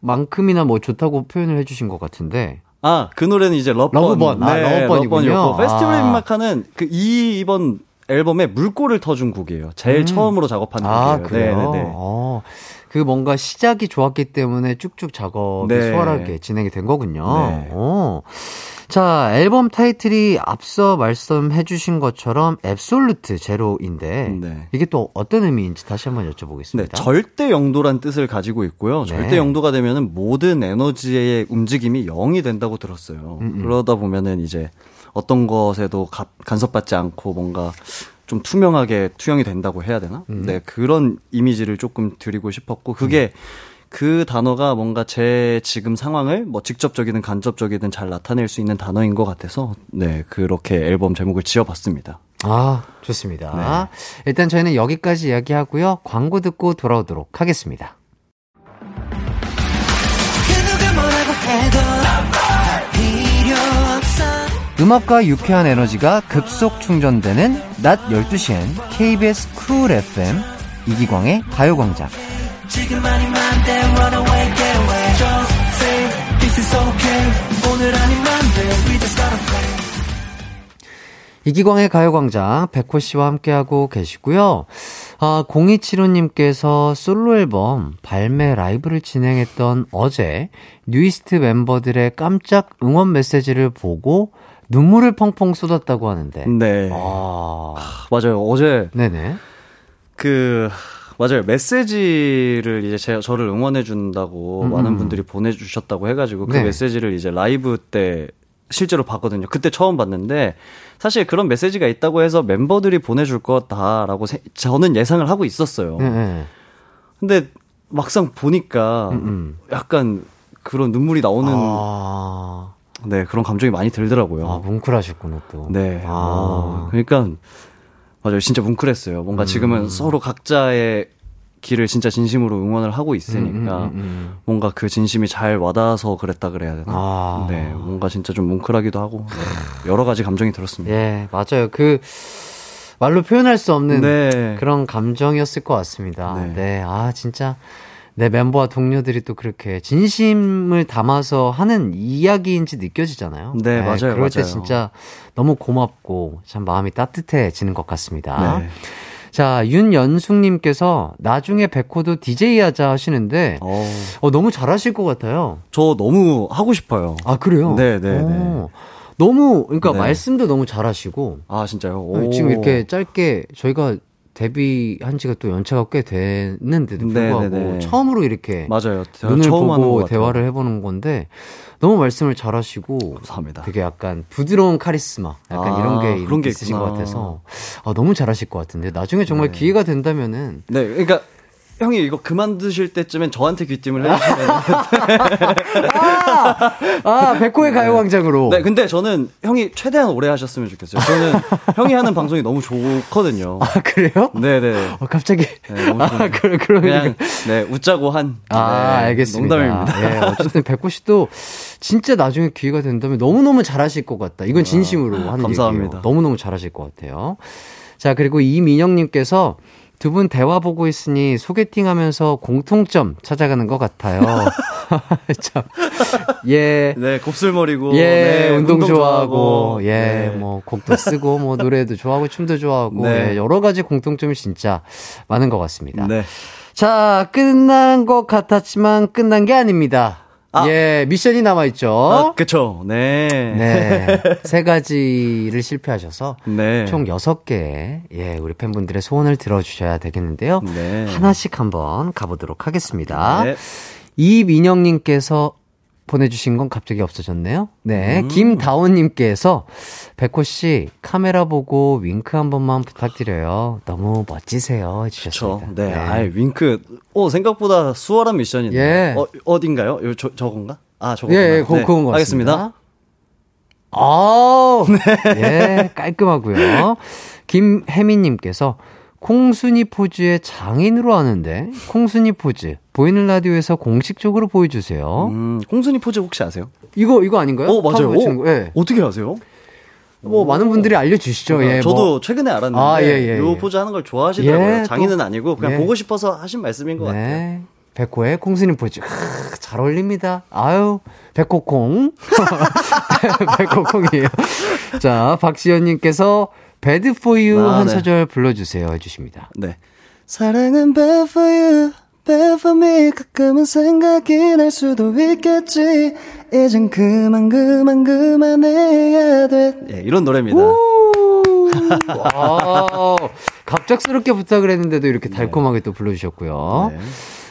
만큼이나 뭐 좋다고 표현을 해주신 것 같은데. 아, 그 노래는 이제 러번. 러브번. 아, 러브번이군요. 러번이었고, 페스티벌 아. 인마카는 그 이, 이번 앨범에 물꼬를 터준 곡이에요. 제일 처음으로 작업한 아, 곡이에요. 그래요? 네네네. 어, 그 뭔가 시작이 좋았기 때문에 쭉쭉 작업이 네. 수월하게 진행이 된 거군요. 네. 어. 자, 앨범 타이틀이 앞서 말씀해 주신 것처럼 앱솔루트 제로인데 네. 이게 또 어떤 의미인지 다시 한번 네, 여쭤보겠습니다. 절대 영도란 뜻을 가지고 있고요. 네. 절대 영도가 되면은 모든 에너지의 움직임이 0이 된다고 들었어요. 음, 그러다 보면은 이제 어떤 것에도 가- 간섭받지 않고 뭔가 좀 투명하게 투영이 된다고 해야 되나? 음. 네, 그런 이미지를 조금 드리고 싶었고 그게 그 단어가 뭔가 제 지금 상황을 뭐 직접적이든 간접적이든 잘 나타낼 수 있는 단어인 것 같아서 네, 그렇게 앨범 제목을 지어봤습니다. 아, 좋습니다. 네. 일단 저희는 여기까지 이야기하고요. 광고 듣고 돌아오도록 하겠습니다. 음악과 유쾌한 에너지가 급속 충전되는 낮 12시엔 KBS 쿨 FM 이기광의 가요광장. 지금 아니면 돼 run away get away just say this is okay 오늘 아니면 돼 we just gotta play 이기광의 가요광장 백호 씨와 함께하고 계시고요. 아, 0275님께서 솔로 앨범 발매 라이브를 진행했던 어제 뉴이스트 멤버들의 깜짝 응원 메시지를 보고 눈물을 펑펑 쏟았다고 하는데. 네. 아, 맞아요. 어제 네네. 그 맞아요 메시지를 이제 제, 저를 응원해 준다고 음, 많은 음. 분들이 보내주셨다고 해가지고 그 네. 메시지를 이제 라이브 때 실제로 봤거든요. 그때 처음 봤는데 사실 그런 메시지가 있다고 해서 멤버들이 보내줄 거다라고 세- 저는 예상을 하고 있었어요. 네, 네. 근데 막상 보니까 음, 음. 약간 그런 눈물이 나오는 아, 네 그런 감정이 많이 들더라고요. 아, 뭉클하셨구나 또. 네. 아, 어, 그러니까 맞아요. 진짜 뭉클했어요. 뭔가 지금은 서로 각자의 길을 진짜 진심으로 응원을 하고 있으니까 음, 음, 음. 뭔가 그 진심이 잘 와닿아서 그랬다 그래야 되나? 아. 네. 뭔가 진짜 좀 뭉클하기도 하고 네, 여러 가지 감정이 들었습니다. 예, 맞아요. 그 말로 표현할 수 없는 네. 그런 감정이었을 것 같습니다. 네. 네. 아, 진짜 내 멤버와 동료들이 또 그렇게 진심을 담아서 하는 이야기인지 느껴지잖아요. 네, 맞아요, 그럴 때 맞아요. 진짜 너무 고맙고 참 마음이 따뜻해지는 것 같습니다. 네. 자, 윤연숙님께서 나중에 백호도 DJ 하자 하시는데 어, 어, 너무 잘하실 것 같아요. 저 너무 하고 싶어요. 아, 그래요? 네, 네, 네. 어, 너무, 그러니까 네. 말씀도 너무 잘하시고, 아, 진짜요? 네, 오. 지금 이렇게 짧게 저희가 데뷔한 지가 또 연차가 꽤 됐는데도 네, 불구하고 네, 네. 처음으로 이렇게 맞아요. 눈을 처음 보고. 대화를 해보는 건데 너무 말씀을 잘하시고 감사합니다. 되게 약간 부드러운 카리스마 약간 아, 이런 게 그런 게 있으신 있구나. 것 같아서 아, 너무 잘하실 것 같은데 나중에 정말 기회가 된다면은 네, 그러니까 형이 이거 그만 드실 때쯤엔 저한테 귀띔을 해주시면 아 백호의 가요광장으로 네, 근데 저는 형이 최대한 오래 하셨으면 좋겠어요. 저는 형이 하는 방송이 너무 좋거든요. 아 그래요? 네네. 어, 갑자기 네, 너무 아 좋아요. 그러 그러 그냥 네 웃자고 한. 아, 네, 알겠습니다. 농담입니다. 예, 어쨌든 백호 씨도 진짜 나중에 기회가 된다면 너무너무 잘하실 것 같다. 이건 진심으로 하는 감사합니다. 얘기예요. 너무너무 잘하실 것 같아요. 자, 그리고 이민영님께서 두 분 대화 보고 있으니 소개팅 하면서 공통점 찾아가는 것 같아요. 참. 예. 네, 곱슬머리고. 예, 네, 운동, 좋아하고, 예, 네. 뭐, 곡도 쓰고, 뭐, 노래도 좋아하고, 춤도 좋아하고, 네. 예, 여러 가지 공통점이 진짜 많은 것 같습니다. 네. 자, 끝난 것 같았지만 끝난 게 아닙니다. 아. 예, 미션이 남아있죠. 아, 그쵸. 네. 네. 세 가지를 실패하셔서 네. 총 여섯 개의 예, 우리 팬분들의 소원을 들어주셔야 되겠는데요. 네. 하나씩 한번 가보도록 하겠습니다. 네. 이민영님께서 보내주신 건 갑자기 없어졌네요. 네. 음. 김다원님께서 백호씨 카메라 보고 윙크 한 번만 부탁드려요. 너무 멋지세요. 해주셨습니다. 네. 아이, 윙크. 오, 생각보다 수월한 미션이네요. 예. 어, 어딘가요? 요, 저, 저건가? 아, 저거. 예, 예, 그, 그건 것 같습니다. 하겠습니다. 아, 네. 예, 깔끔하고요. 김혜민님께서 콩순이 포즈의 장인으로 아는데 콩순이 포즈 보이는 라디오에서 공식적으로 보여주세요. 음, 콩순이 포즈 혹시 아세요? 이거 이거 아닌가요? 어, 맞아요. 외치는 거. 예. 어떻게 아세요? 뭐 많은 분들이 알려주시죠. 예, 저도 뭐. 최근에 알았는데 아, 예, 예, 요 예. 포즈 하는 걸 좋아하시더라고요. 예, 장인은 또- 아니고 그냥 예. 보고 싶어서 하신 말씀인 것 같아요. 네. 백호의 콩순이 포즈. 크, 참잘 어울립니다. 아유, 백호콩. 백호콩이에요. 자, 박시연님께서 bad for you 아, 한 네. 소절 불러주세요 해주십니다. 네. 사랑은 bad for you, bad for me. 가끔은 생각이 날 수도 있겠지. 이젠 그만, 그만, 그만해야 돼. 예, 이런 노래입니다. 와, 갑작스럽게 부탁을 했는데도 이렇게 달콤하게 또 불러주셨고요. 네.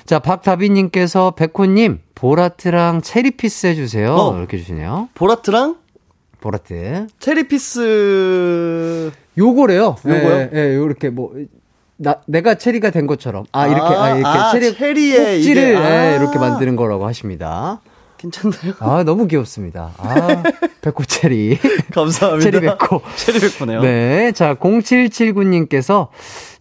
자, 박다비님께서 백호님, 보라트랑 체리피스 해주세요. 어. 이렇게 해주시네요. 보라트랑 보라트. 체리피스. 요거래요. 요거요? 예, 예, 요렇게 뭐, 나, 내가 체리가 된 것처럼. 아, 이렇게, 아, 이렇게 아, 체리, 체리에 꼭지를, 이게, 아. 예, 이렇게 만드는 거라고 하십니다. 괜찮나요? 아, 너무 귀엽습니다. 아, 백호 체리. 감사합니다. 체리 백호. 체리 백호네요. 네. 자, 0779님께서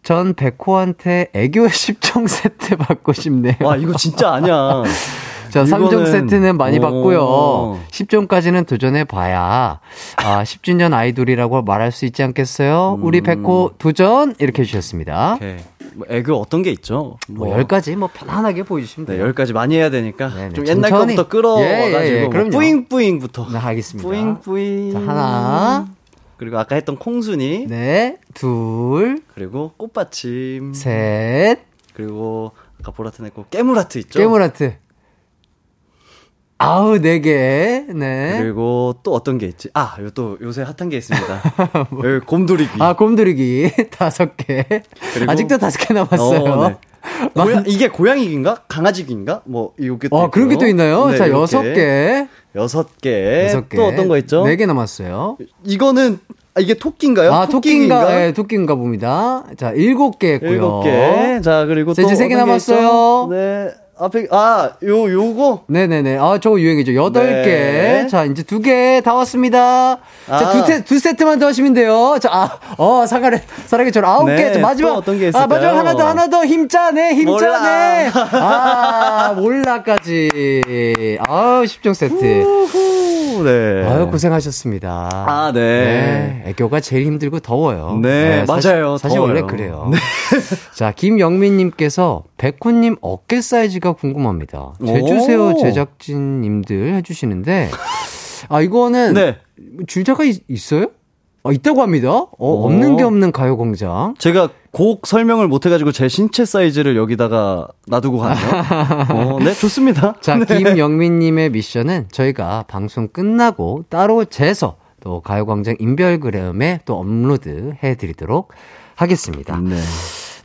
전 백호한테 애교 10종 세트 받고 싶네요. 와, 이거 진짜 아니야. 자, 이거는- 3종 세트는 많이 오. 받고요. 10종까지는 도전해 봐야 아, 10주년 아이돌이라고 말할 수 있지 않겠어요? 우리 백호 도전 이렇게 해 주셨습니다. 오케이. 뭐 애교 어떤 게 있죠? 뭐 10가지 뭐 편안하게 보여주시면 네, 돼요. 열 가지 많이 해야 되니까 네네, 좀 옛날 천천히. 거부터 끌어가지고 예, 예, 예, 뭐 그럼요. 뿌잉뿌잉부터. 네, 하겠습니다. 뿌잉뿌잉. 자, 하나. 그리고 아까 했던 콩순이. 네, 둘, 그리고 꽃받침. 셋, 그리고 아까 보라트 냈고 깨물하트 있죠? 깨물하트. 아우, 네 개. 네. 그리고 또 어떤 게 있지? 아, 요 또 요새 핫한 게 있습니다. 여기 곰돌이기. 아, 곰돌이기 다섯 개. 그리고- 아직도 다섯 개 남았어요. 어, 네. 고양, 이게 고양이기인가? 강아지기인가? 뭐, 이게 또. 어, 그런 게 또. 있나요? 네, 자, 이렇게. 여섯 개. 여섯 개. 여섯 개. 또 어떤 거 있죠? 네 개 남았어요. 이거는, 아, 이게 토끼인가요? 아, 토끼인가? 토끼인가? 예, 토끼인가 봅니다. 자, 일곱 개 했고요. 일곱 개. 자, 그리고 또. 세제 세개 어떤 게 남았어요. 네. 앞에, 아, 요, 요거. 네네네. 아, 저거 유행이죠. 여덟 개. 네. 자, 이제 두 개 다 왔습니다. 자, 아. 두, 세, 두 세트만 더 하시면 돼요. 자, 아, 어, 사과를, 사랑해처럼 아홉 네, 개. 자, 마지막. 또 어떤 게 아, 있을까요? 마지막 하나 더, 하나 더. 힘짜네, 힘짜네. 몰라. 아, 몰라까지. 아우, 10종 세트. 후, 네. 아유, 고생하셨습니다. 아, 네. 애교가 제일 힘들고 더워요. 네, 사실- 맞아요. 사실 더워요. 원래 그래요. 자, 김영민님께서 백호님 어깨 사이즈가 궁금합니다. 제주새우 오. 제작진님들 해주시는데, 아, 이거는 네. 줄자가 있, 어요 아, 있다고 합니다. 어, 없는 게 없는 가요광장. 제가 곡 설명을 못 해가지고 제 신체 사이즈를 여기다가 놔두고 가네요. 어, 네, 좋습니다. 자, 네. 김영민님의 미션은 저희가 방송 끝나고 따로 재서 또 가요광장 인별그램에 또 업로드 해드리도록 하겠습니다. 네.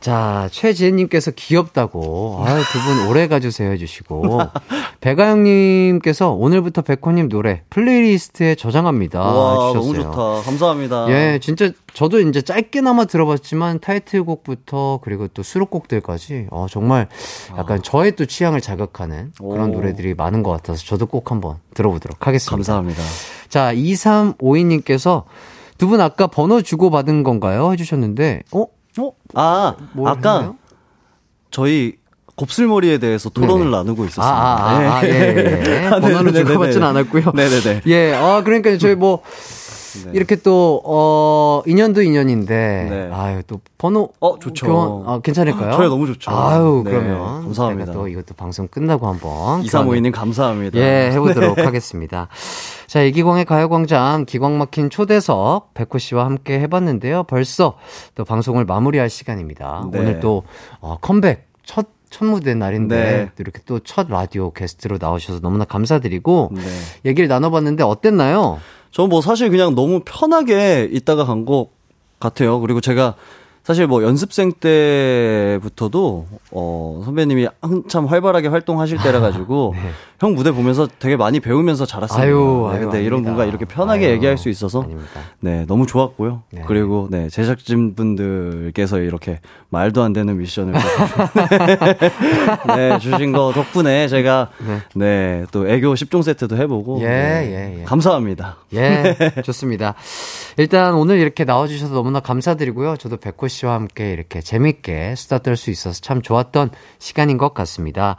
자, 최지혜님께서 귀엽다고. 아유, 두분 오래 가주세요 해주시고. 배가영님께서 오늘부터 백호님 노래 playlist에 저장합니다. 와, 너무 해주셨어요. 좋다. 감사합니다. 예, 진짜 저도 이제 짧게나마 들어봤지만 타이틀곡부터 그리고 또 수록곡들까지 어, 정말 약간 저의 또 취향을 자극하는 그런 오. 노래들이 많은 것 같아서 저도 꼭 한번 들어보도록 하겠습니다. 감사합니다. 자, 2352님께서 두 분 아까 번호 주고 받은 건가요? 해주셨는데, 어? 어? 아, 뭘 아까 했나요? 저희 곱슬머리에 대해서 토론을 네네. 나누고 아, 있었습니다. 아, 아, 아, 예, 예. 아, 번호는 네네네네. 주고받진 않았고요. 네네네. 예, 아, 그러니까 저희 뭐, 네. 이렇게 또, 어, 인연도 인연인데, 네. 아유, 또, 번호. 어, 좋죠. 교환, 아, 괜찮을까요? 저희 너무 좋죠. 아유, 네, 그러면. 감사합니다. 또 이것도 방송 끝나고 한번. 이사모이님 감사합니다. 예, 해보도록 하겠습니다. 자, 이기광의 가요광장 기광 막힌 초대석 백호 씨와 함께 해봤는데요. 벌써 또 방송을 마무리할 시간입니다. 네. 오늘 또 어, 컴백 첫, 첫 무대 날인데 네. 또 이렇게 또 첫 라디오 게스트로 나오셔서 너무나 감사드리고 네. 얘기를 나눠봤는데 어땠나요? 저는 뭐 사실 그냥 너무 편하게 있다가 간 것 같아요. 그리고 제가 사실 뭐 연습생 때부터도 어 선배님이 한참 활발하게 활동하실 때라 가지고 형 무대 보면서 되게 많이 배우면서. 네. 아유, 네, 아유, 근데 이런. 뭔가 이렇게 편하게 아유, 얘기할 수 있어서 아닙니다. 네 너무 좋았고요. 네. 그리고 네 제작진 분들께서 이렇게 말도 안 되는 미션을 네 주신 거 덕분에 제가 네 또 애교 10종 세트도 해보고 예, 네, 예, 예. 감사합니다. 예, 좋습니다. 일단 오늘 이렇게 나와주셔서 너무나 감사드리고요. 저도 백호 씨와 함께 이렇게 재밌게 수다 떨 수 있어서 참 좋았던 시간인 것 같습니다.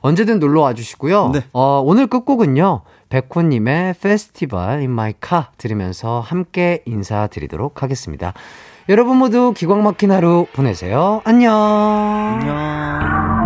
언제든 놀러 와주시고요. 네. 어, 오늘 끝곡은요. 백호님의 페스티벌 in my car 들으면서 함께 인사드리도록 하겠습니다. 여러분 모두 기광 막힌 하루 보내세요. 안녕. 안녕.